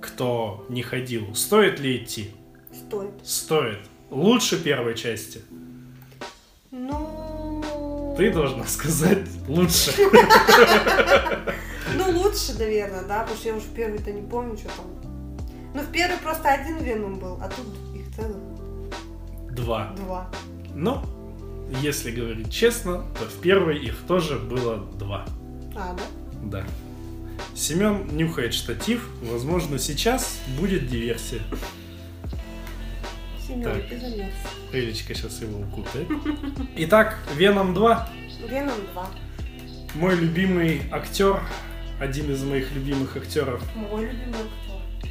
кто не ходил, стоит ли идти? Стоит. Стоит. Лучше первой части. Ну... Ты должна сказать лучше. Ну, лучше, наверное, да, потому что я уже первый-то не помню, что там. Ну, в первый просто один Веном был, а тут их целых Два. два. Но, если говорить честно, то в первой их тоже было два. А, да? Да. Семен нюхает штатив. Возможно, сейчас будет диверсия. Семен, Так. ты замерз. Элечка сейчас его укутает. <laughs> Итак, Веном 2. Веном 2. Мой любимый актер, один из моих любимых актеров. Мой любимый актер.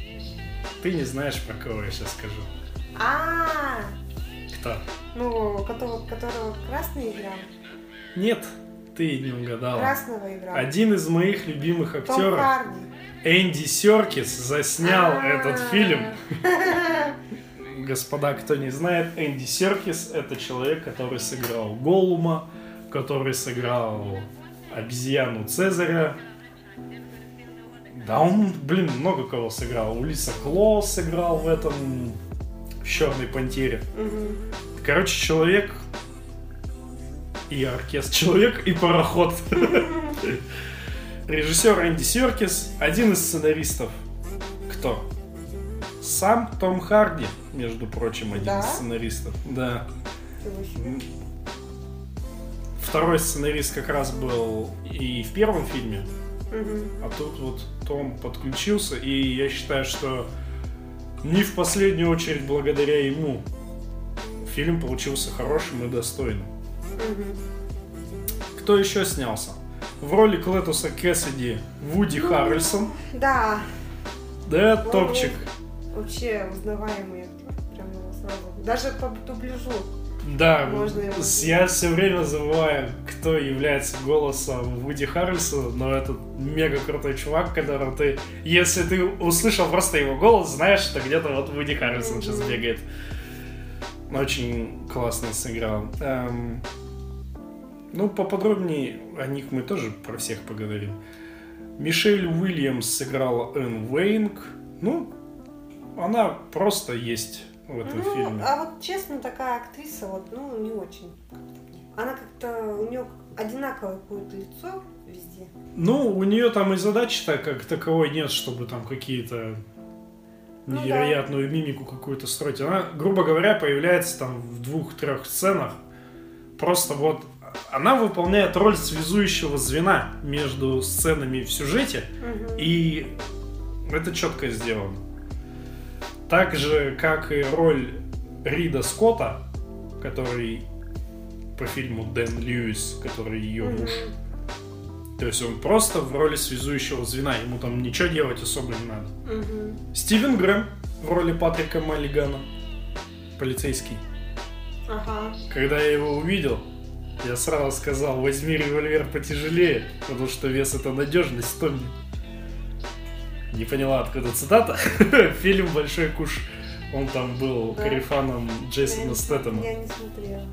Ты не знаешь, про кого я сейчас скажу. А, Кто? ну, которого, которого красный играл. Нет, ты не угадала. Красного играл. Один из моих любимых актеров. Энди Серкис, заснял А. этот фильм. <laughs> Господа, кто не знает, Энди Серкис это человек, который сыграл Голума, который сыграл обезьяну Цезаря. Да, он, блин, много кого сыграл. Улиса Кло сыграл в этом в Черной Пантере. Короче, человек и оркестр. Человек и пароход. Режиссер Энди Серкис, один из сценаристов. Кто? Сам Том Харди, между прочим, один Да? из сценаристов. Да. Второй сценарист как раз был и в первом фильме, Мгм. а тут вот Том подключился, и я считаю, что не в последнюю очередь благодаря ему фильм получился хорошим и достойным. Кто еще снялся? В роли Клетуса Кэссиди Вуди Харрельсон. Да, Да, Ну, топчик. вообще узнаваемый. Прям сразу. Даже по дубляжу. Да, Можно его я все время забываю, кто является голосом Вуди Харрельсона, но это мега крутой чувак, которого ты, если ты услышал просто его голос, знаешь, что где-то вот Вуди Харрельсон сейчас Мгм. бегает. Очень классно сыграл. Эм, ну, поподробнее о них мы тоже про всех поговорим. Мишель Уильямс сыграла Энн Уэйнг. Ну, она просто есть в этом ну, фильме. а вот честно, такая актриса, вот, ну, не очень. Она как-то, у нее одинаковое какое-то лицо везде. Ну, у нее там и задачи-то как таковой нет, чтобы там какие-то Ну да. невероятную мимику какую-то строить. Она, грубо говоря, появляется там в двух-трех сценах. Просто вот она выполняет роль связующего звена между сценами в сюжете, Мгм. и это четко сделано. Так же, как и роль Рида Скотта, который по фильму Дэн Льюис, который ее Мгм. муж. То есть он просто в роли связующего звена, ему там ничего делать особо не надо. Мгм. Стивен Грэм в роли Патрика Маллигана, полицейский. Ага. Когда я его увидел, я сразу сказал, возьми револьвер потяжелее, потому что вес это надежность, Томми. Не поняла, откуда цитата. <laughs> Фильм «Большой куш». Он там был Да. корефаном Джейсона Стэттема. Я не смотрела.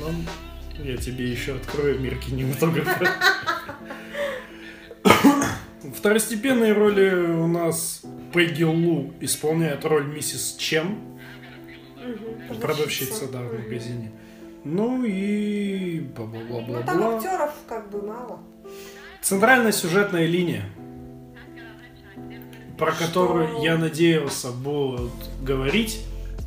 Ну, я тебе еще открою мир кинематографа. <laughs> Второстепенные роли у нас Пегги Лу исполняет роль миссис Чен, Мгм. продавщица, да, в магазине. Ну и Ну, там актеров как бы мало. Центральная сюжетная линия, про Что? которую я надеялся будут говорить,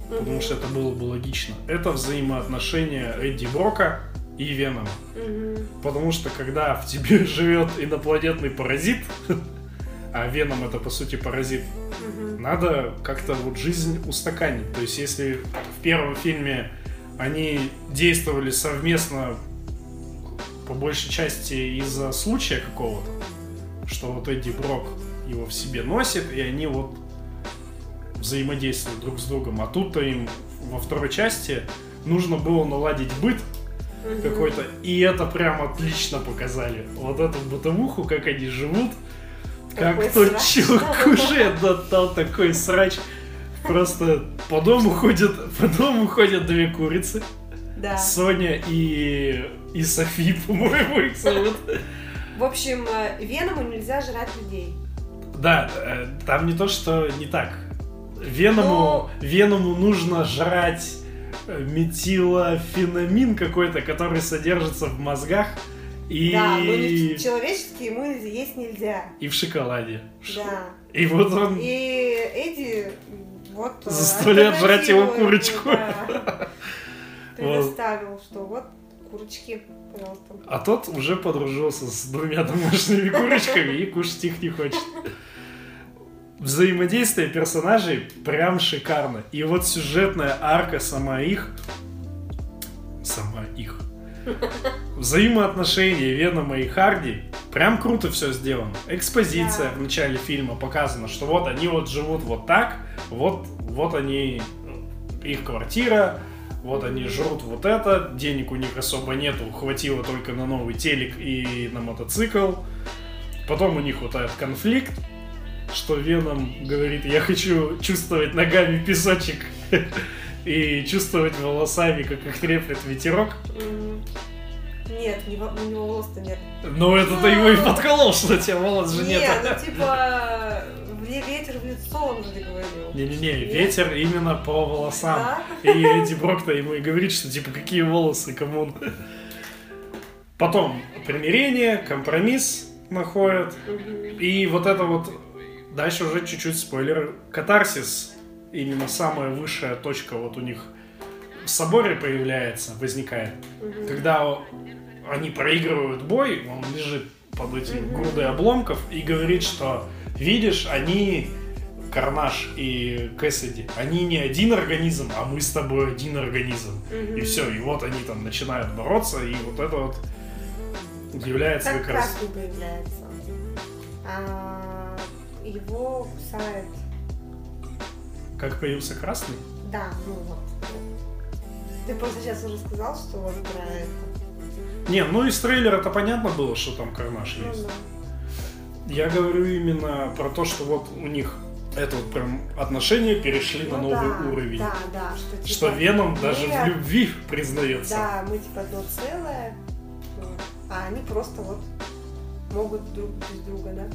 потому Мгм. что это было бы логично, это взаимоотношения Эдди Брока и Венома. Мгм. Потому что когда в тебе <laughs> живет инопланетный паразит, <laughs> а Веном это по сути паразит, Мгм. надо как-то вот жизнь устаканить. То есть если в первом фильме они действовали совместно по большей части из-за случая какого-то, что вот Эдди Брок его в себе носит, и они вот взаимодействуют друг с другом. А тут-то им во второй части нужно было наладить быт Мгм. какой-то, и это прям отлично показали. Вот эту бытовуху, как они живут, как тот чувак <laughs> уже да, там такой срач. Просто по дому ходят, по дому ходят две курицы. Да. Соня и, и Софи, по-моему, их зовут. В общем, э, Веному нельзя жрать людей. Да, э, там не то, что не так. Веному, Веному нужно жрать э, метилофенамин какой-то, который содержится в мозгах и, Да, но человеческие ему есть нельзя. и в шоколаде. Да. И вот он... И Эдди вот... э, Заставляет жрать его курочку. да, <laughs> Вот. Предоставил, что вот курочки, пожалуйста. А тот уже подружился с двумя домашними курочками и кушать их не хочет. Взаимодействие персонажей прям шикарно. И вот сюжетная арка сама их... Сама их. Взаимоотношения Венома и Харди прям круто все сделано. Экспозиция Да. в начале фильма показана, что вот они вот живут вот так, вот, вот они, их квартира, вот они жрут вот это, денег у них особо нету, хватило только на новый телек и на мотоцикл. Потом у них вот этот конфликт, что Веном говорит, я хочу чувствовать ногами песочек <laughs> и чувствовать волосами, как их треплет ветерок. Нет, у него, у него волос-то нет. Но это-то его и подколол, что у тебя волос же нет. Не, ну типа ве- ветер в лицо, он же говорил. Не-не-не, Нет? ветер именно по волосам. Да? И Эдди Брок-то ему и говорит, что типа какие волосы, come on. Потом примирение, компромисс находят. И вот это вот, дальше уже чуть-чуть спойлеры, катарсис, именно самая высшая точка вот у них в соборе появляется, возникает. Мгм. Когда они проигрывают бой, он лежит под этим Мгм. грудой обломков и говорит, что видишь, они Карнаж и Кэссиди, они не один организм, а мы с тобой один организм. Мгм. И все, и вот они там начинают бороться, и вот это вот является Так как раз... красный появляется. А, его кусает. Как появился красный? Да, ну вот. Ты просто сейчас уже сказал, что вот про это. Не, ну из трейлера-то понятно было, что там Карнаж Ну есть. да. Я говорю именно про то, что вот у них это вот прям отношения перешли на Ну новый да, уровень. Да, да, что типа... Что Веном даже в любви признается. Да, мы типа одно целое, а они просто вот могут друг без друга, да?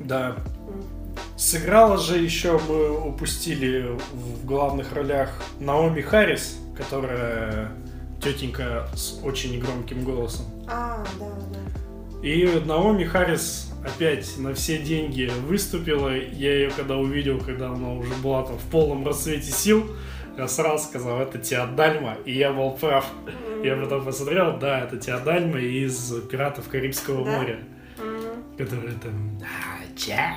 Да. М. Сыграла же еще, мы упустили в главных ролях Наоми Харрис, которая тетенька с очень громким голосом. А, да, да. И Наоми Харрис опять на все деньги выступила. Я ее когда увидел, когда она уже была там в полном расцвете сил, Я сразу сказал, это Теодальма, и я был прав. Я потом посмотрел, да, это Теодальма из «Пиратов Карибского Да? моря», М. который там... «А, Джек!»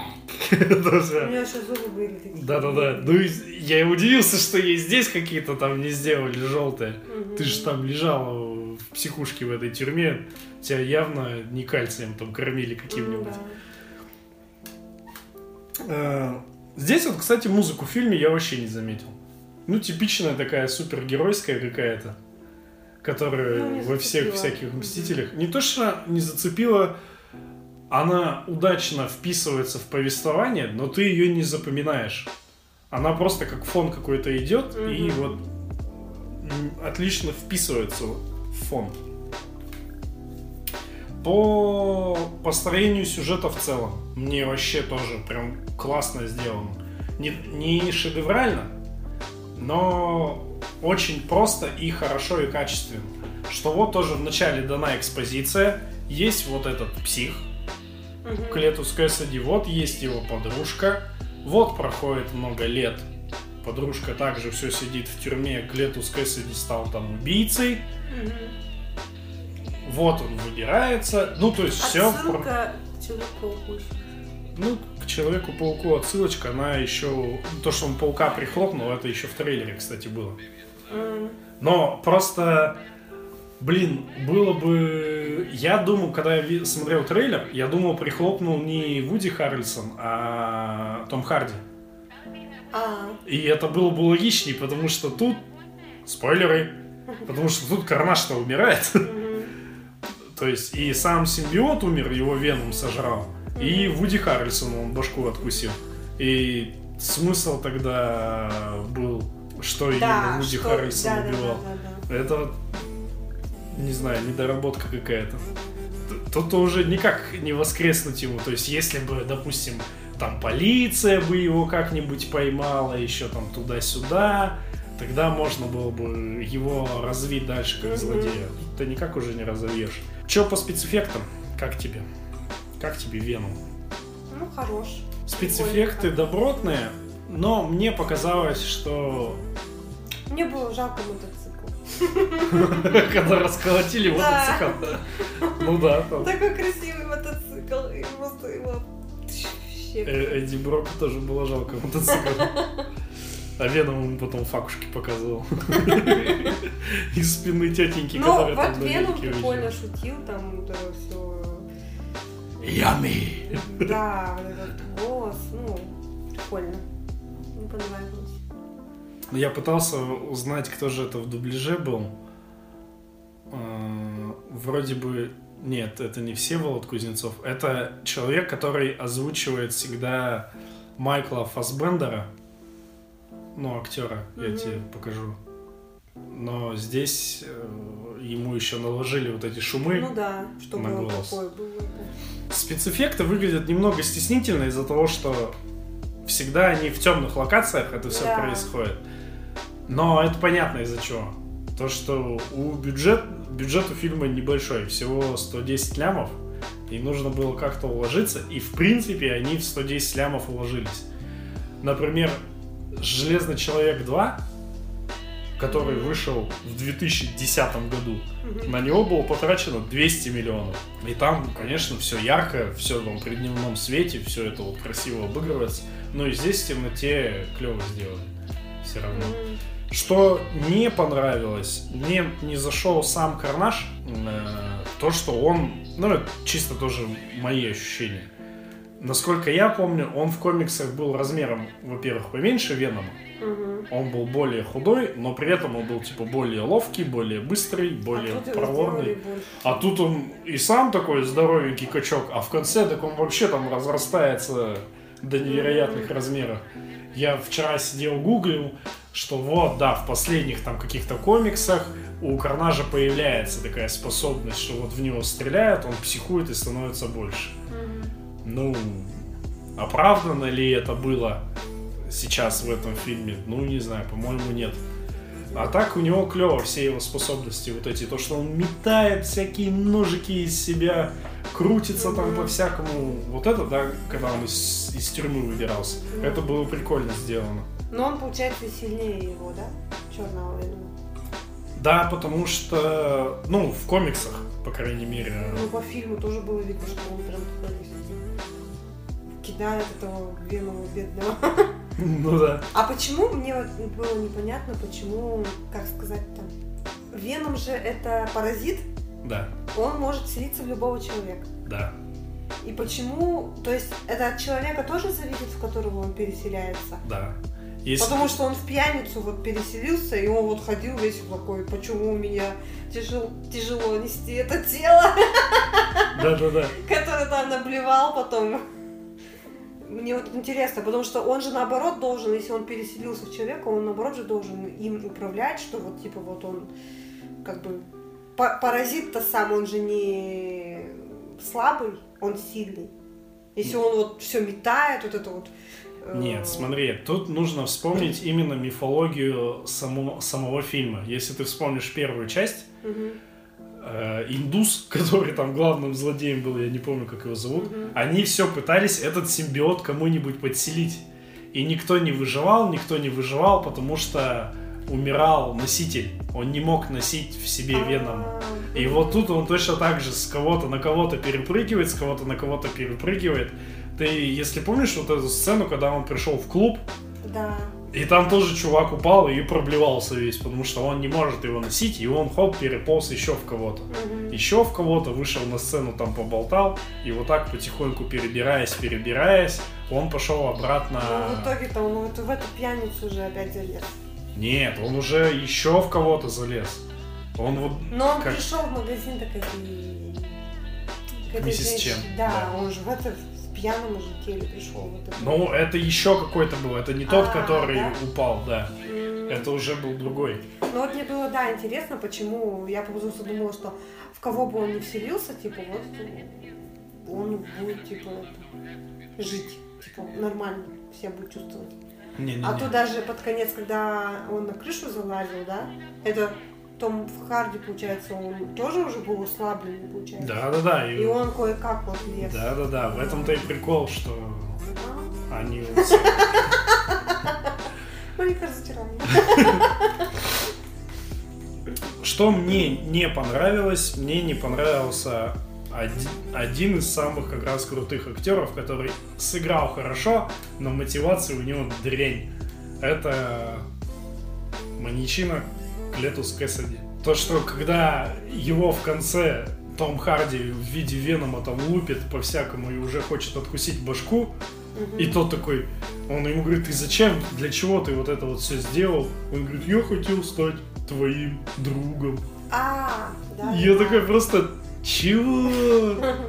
<laughs> У меня еще зубы были такие. Да-да-да. Ну, и я и удивился, что и здесь какие-то там не сделали желтые. Ты же там лежал в психушке в этой тюрьме, тебя явно не кальцием там кормили Ну каким-нибудь. да. Э, Здесь вот, кстати, музыку в фильме я вообще не заметил. Ну, типичная такая супергеройская какая-то, которая Ну, во всех всяких. Мстителях. Не то, что не зацепила, она удачно вписывается в повествование, но ты ее не запоминаешь. Она просто как фон какой-то идет, и Мгм. вот отлично вписывается в фон. По построению сюжета в целом мне вообще тоже прям классно сделано. Не, не шедеврально, но очень просто и хорошо и качественно. Что вот тоже вначале дана экспозиция, есть вот этот псих, Мгм. Клетус Кэссиди, вот есть его подружка, вот проходит много лет, подружка также все сидит в тюрьме, Клетус Кэссиди стал там убийцей, Мгм. вот он выбирается, ну то есть все... Отсылка к Человеку-пауку еще. Ну, к Человеку-пауку отсылочка, она еще... То, что он паука прихлопнул, это еще в трейлере, кстати, было. М. Но просто, блин, было бы... Я думал, когда я смотрел трейлер, я думал, прихлопнул не Вуди Харрельсон, а Том Харди. А, И это было бы логичнее, потому что тут... Спойлеры. Потому что тут Карнаш-то умирает. <laughs> То есть и сам симбиот умер, его Веном сожрал. И Вуди Харрельсону он башку откусил. И смысл тогда был, что именно Вуди что- Харрельсон да, да, убивал. да, да, да. Это, не знаю, недоработка какая-то. Тут уже никак не воскреснуть ему. То есть, если бы, допустим, там полиция бы его как-нибудь поймала, еще там туда-сюда, тогда можно было бы его развить дальше как злодея. Ты никак уже не разовьешь. Че по спецэффектам? Как тебе? Как тебе Веном? Ну, хорош. Спецэффекты добротные, но мне показалось, что Мне было жалко мотоцикл. <laughs> когда расколотили мотоцикл. Ну да, Такой красивый мотоцикл, и просто его... Э, Эдди Броку тоже было жалко мотоцикл. А Веном ему потом факушки показывал. <laughs> Из спины тетеньки, Ну, которая там вот на Веном прикольно шутил, там вот это все. Ями! Да, вот этот голос, ну, прикольно. Мне понравилось. Я пытался узнать, кто же это в дубляже был. Э, Вроде бы... Нет, это не Всеволод Кузнецов. Это человек, который озвучивает всегда Майкла Фасбендера. Ну, актера, я Мгм. тебе покажу. Но здесь э, ему еще наложили вот эти шумы. Ну да, чтобы на он голос. такой был. да. Спецэффекты выглядят немного стеснительно из-за того, что всегда они в темных локациях это все Да. происходит. Но это понятно из-за чего. То, что у бюджет, бюджет у фильма небольшой, всего 110 лямов, и нужно было как-то уложиться, и в принципе они в 110 лямов уложились. Например, «Железный человек 2», который вышел в 2010 году, на него было потрачено 200 миллионов. И там, конечно, все ярко, все там при дневном свете, все это вот красиво обыгрывается. Но и здесь в темноте клево сделали. Все равно. Что не понравилось, мне не зашел сам Карнаж, э, то, что он, ну, это чисто тоже мои ощущения. Насколько я помню, он в комиксах был размером, во-первых, поменьше Венома, Мгм. он был более худой, но при этом он был типа более ловкий, более быстрый, более а проворный. А тут он и сам такой здоровенький качок, а в конце так он вообще там разрастается до невероятных размеров. Я вчера сидел гуглил, что вот, да, в последних там каких-то комиксах у Карнажа появляется такая способность, что вот в него стреляют, он психует и становится больше. Ну, оправдано ли это было сейчас в этом фильме? Ну, не знаю, по-моему, нет. А так у него клево все его способности вот эти. То, что он метает всякие ножики из себя, крутится там Мгм. по-всякому. Вот это, да, когда он из, из тюрьмы выбирался. Мгм. Это было прикольно сделано. Но он, получается, сильнее его, да? Черного Венома. Да, потому что, ну, в комиксах, по крайней мере. Ну, по фильму тоже было видно, что он прям такой кидает этого Венома бедного. <laughs> Ну да. А почему, мне вот было непонятно, почему, как сказать-то, Веном же это паразит, Да, он может селиться в любого человека. да. И почему, то есть это от человека тоже зависит, в которого он переселяется? Да. Если... Потому что он в пьяницу вот переселился, и он вот ходил весь такой, почему у меня тяжело, тяжело нести это тело, Да, да, да. которое там наблевал потом. Мне вот интересно, потому что он же наоборот должен, если он переселился в человека, он наоборот же должен им управлять, что вот типа вот он как бы па- паразит-то сам, он же не слабый, он сильный. Если он вот все метает, вот это вот. Нет, смотри, тут нужно вспомнить именно мифологию само- самого фильма. Если ты вспомнишь первую часть, мгм, э, индус, <laughs> который там главным злодеем был, я не помню, как его зовут, Мгм. они все пытались этот симбиот кому-нибудь подселить. И никто не выживал, никто не выживал, потому что умирал носитель. Он не мог носить в себе веном. А, И вот тут он точно так же с кого-то на кого-то перепрыгивает, с кого-то на кого-то перепрыгивает. Ты, если помнишь вот эту сцену, когда он пришел в клуб, Да. и там тоже чувак упал и проблевался весь, потому что он не может его носить, и он хоп, переполз еще в кого-то. мгм. Еще в кого-то вышел на сцену, там поболтал, и вот так потихоньку перебираясь, перебираясь, он пошел обратно. Ну, в итоге-то он вот в эту пьяницу уже опять залез. Нет, он уже еще в кого-то залез. Он вот Но он Как? пришел в магазин так и... Миссис. Чен, Да, да. он же в это пьяном уже теле пришел. Вот это. Ну, это еще какой-то был, это не тот, А, который да? упал, да. Это уже был другой. Ну вот мне было, да, интересно, почему я просто думала, что в кого бы он не вселился, типа, вот он будет, типа, жить, типа, нормально себя будет чувствовать. Не-не-не. А то даже под конец, когда он на крышу залазил, да, это Том в Харди, получается, он тоже уже был ослабленный, получается. Да-да-да. И он кое-как вот лез. Да-да-да, в этом-то и прикол, что А, они... <laughs> Маленькое разочарование. Что мне не понравилось, мне не понравился один, один из самых как раз крутых актеров, который сыграл хорошо, но мотивация у него дрянь. Это маньячина Клетус Кэссиди. То, что когда его в конце Том Харди в виде Венома там лупит по-всякому и уже хочет откусить башку, Мгм. и тот такой, он ему говорит, ты зачем, для чего ты вот это вот все сделал? Он говорит, я хотел стать твоим другом. А, да. Я да. такой просто, чего?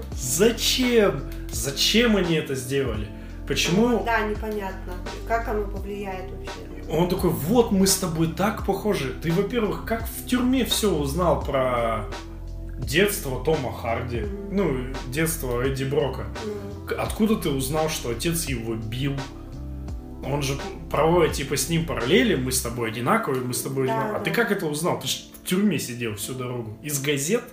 <laughs> Зачем? Зачем они это сделали? Почему? Да, непонятно. Как оно повлияет вообще. Он такой, вот мы с тобой так похожи. Ты, во-первых, как в тюрьме все узнал про детство Тома Харди, ну, детство Эдди Брока. К- Откуда ты узнал, что отец его бил? Он же проводит типа с ним параллели, мы с тобой одинаковые, мы с тобой Да, одинаковые. А ты да. как это узнал? Ты же в тюрьме сидел всю дорогу. Из газет?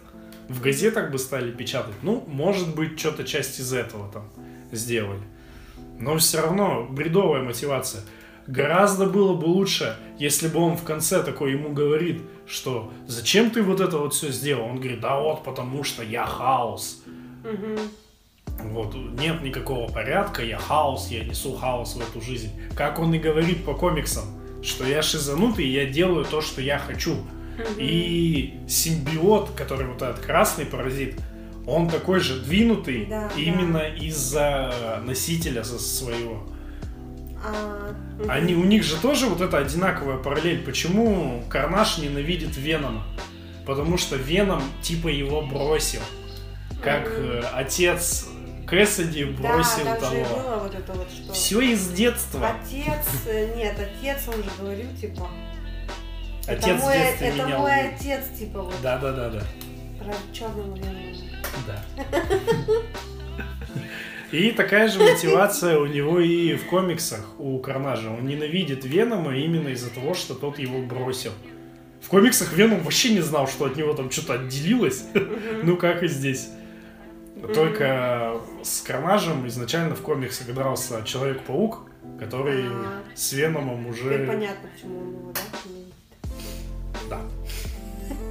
В газетах бы стали печатать. Ну, может быть, что-то часть из этого там сделали. Но все равно бредовая мотивация. Гораздо было бы лучше, если бы он в конце такой ему говорит, что зачем ты вот это вот все сделал? Он говорит, да вот потому что я хаос. мгм. Вот, нет никакого порядка, я хаос, я несу хаос в эту жизнь. Как он и говорит по комиксам, что я шизанутый, я делаю то, что я хочу. И симбиот, который вот этот красный паразит, он такой же двинутый Да, именно из-за носителя своего. А. Они, у них же тоже вот эта одинаковая параллель. Почему Карнаж ненавидит Венома? Потому что Веном типа его бросил. Как э, отец Кэссиди бросил да, того. было вот это вот, что... Все из детства. Отец, э, нет, отец, он же говорил, типа, Отец это мой, это меня мой убил. отец, типа, вот, Да, да, да, да. про черного Венома. Да. <laughs> И такая же мотивация у него и в комиксах у Карнажа. Он ненавидит Венома именно из-за того, что тот его бросил. В комиксах Веном вообще не знал, что от него там что-то отделилось. <laughs> Ну, как и здесь. Только с Карнажем изначально в комиксах дрался Человек-паук, который А. с Веномом Теперь уже... понятно, почему он его, да? ненавидит. Да.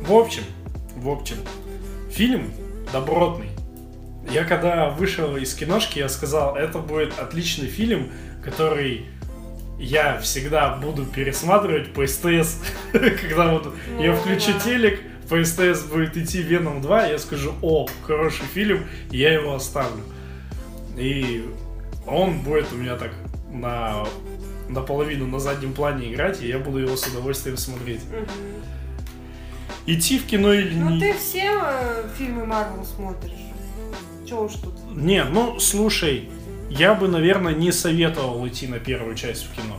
В общем, в общем, фильм добротный. Я когда вышел из киношки, я сказал, это будет отличный фильм, который я всегда буду пересматривать по СТС. <laughs> Когда вот я включу да. телек, по СТС будет идти Веном 2, я скажу, о, хороший фильм, я его оставлю. И он будет у меня так на наполовину на заднем плане играть, и я буду его с удовольствием смотреть. Идти в кино или Ну не... ты все э, фильмы Марвел смотришь. Чего уж тут? Не, ну слушай, я бы, наверное, не советовал идти на первую часть в кино.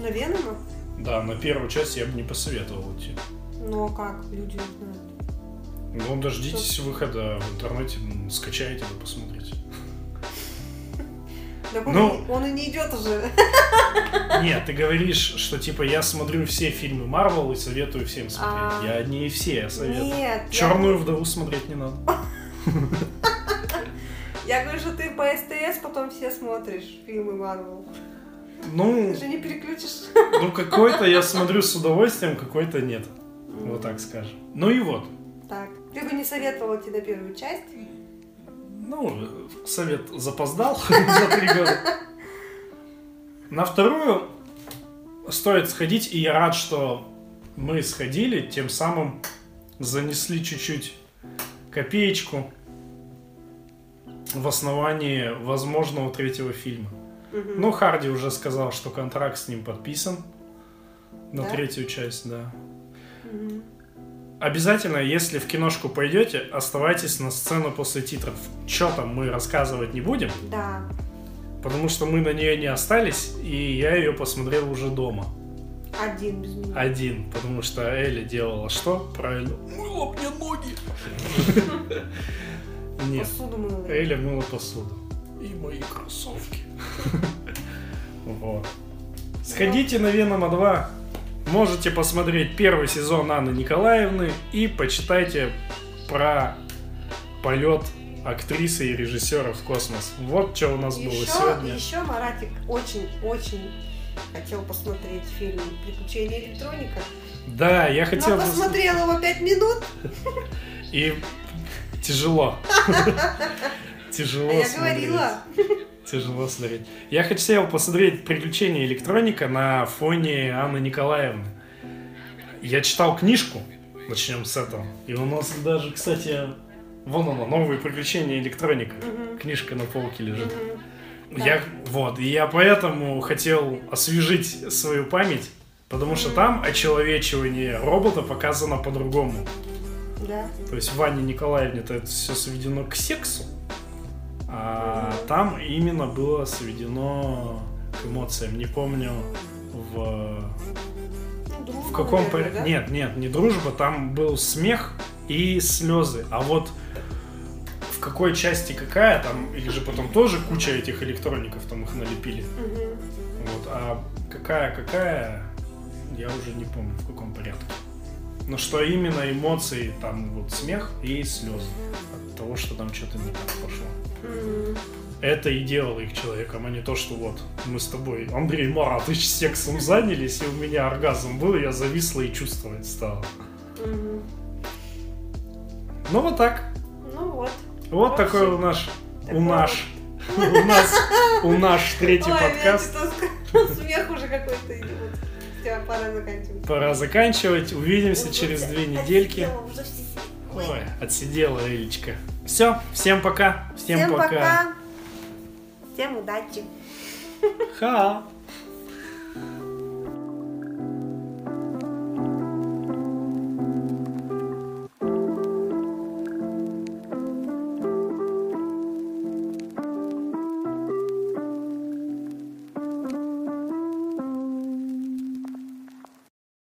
На Венома? Да, на первую часть я бы не посоветовал идти. Ну а как? Люди не знают. Ну, дождитесь выхода в интернете, скачайте посмотрите. Он, Ну. и- он и не идет уже. Нет, ты говоришь, что типа я смотрю все фильмы Марвел и советую всем смотреть. А. Я не все советую. Нет. я- Черную вдову смотреть не надо. Я говорю, что ты по СТС потом все смотришь фильмы Марвел. Ну, Ты же не переключишь. ну какой-то я смотрю с удовольствием, какой-то нет. Вот так скажем. Ну и вот. Так. Ты бы не советовал идти на первую часть? Ну, совет запоздал <laughs> за три года. На вторую стоит сходить, и я рад, что мы сходили, тем самым занесли чуть-чуть копеечку в основании возможного третьего фильма. Мгм. Ну, Харди уже сказал, что контракт с ним подписан на Да? третью часть, да. Мгм. Обязательно, если в киношку пойдете, оставайтесь на сцену после титров. Что там мы рассказывать не будем, Да. потому что мы на нее не остались, и я ее посмотрел уже дома. Один без меня. Один, потому что Эля делала что? Правильно. Мыла мне ноги. <laughs> Нет, Посуду мыла. Эля мыла посуду. И мои кроссовки. <laughs> Вот. Сходите на Венома 2. Можете посмотреть первый сезон Анны Николаевны и почитайте про полет актрисы и режиссера в космос. Вот что у нас было Еще, сегодня. еще Маратик очень-очень хотел посмотреть фильм «Приключения электроника». Да, я хотел... Но посмотрел его пять минут, <laughs> И тяжело. <laughs> Тяжело а я смотреть. говорила. Тяжело смотреть. Я хотел посмотреть «Приключения электроника» на фоне Анны Николаевны. Я читал книжку, начнем с этого. И у нас даже, кстати, вон она, «Новые приключения электроника». Мгм. Книжка на полке лежит. Мгм. Я, вот, и я поэтому хотел освежить свою память, потому что там очеловечивание робота показано по-другому. Да. То есть в Ване Николаевне-то это все сведено к сексу, а там именно было сведено к эмоциям. Не помню в, дружба, в каком порядке. да? Нет, нет, не дружба, там был смех и слезы. А вот в какой части какая там, или же потом тоже куча этих электроников там их налепили. Мгм. Вот, а какая какая, я уже не помню в каком порядке. Но что именно эмоции, там вот смех и слезы от того, что там что-то не так пошло. Это и делало их человеком, а не то, что вот мы с тобой, Андрей Маратович, сексом занялись, и у меня оргазм был, я зависла и чувствовать стала. Ну вот так. Ну вот. Вот такой у наш, у наш, <laughs> у нас, у наш третий подкаст. смех уже какой-то идет. Все, пора заканчивать. Пора заканчивать. Увидимся через две недельки. Ой, отсидела Элечка. Все, всем пока. Всем, Всем пока. пока. Всем удачи. Ха.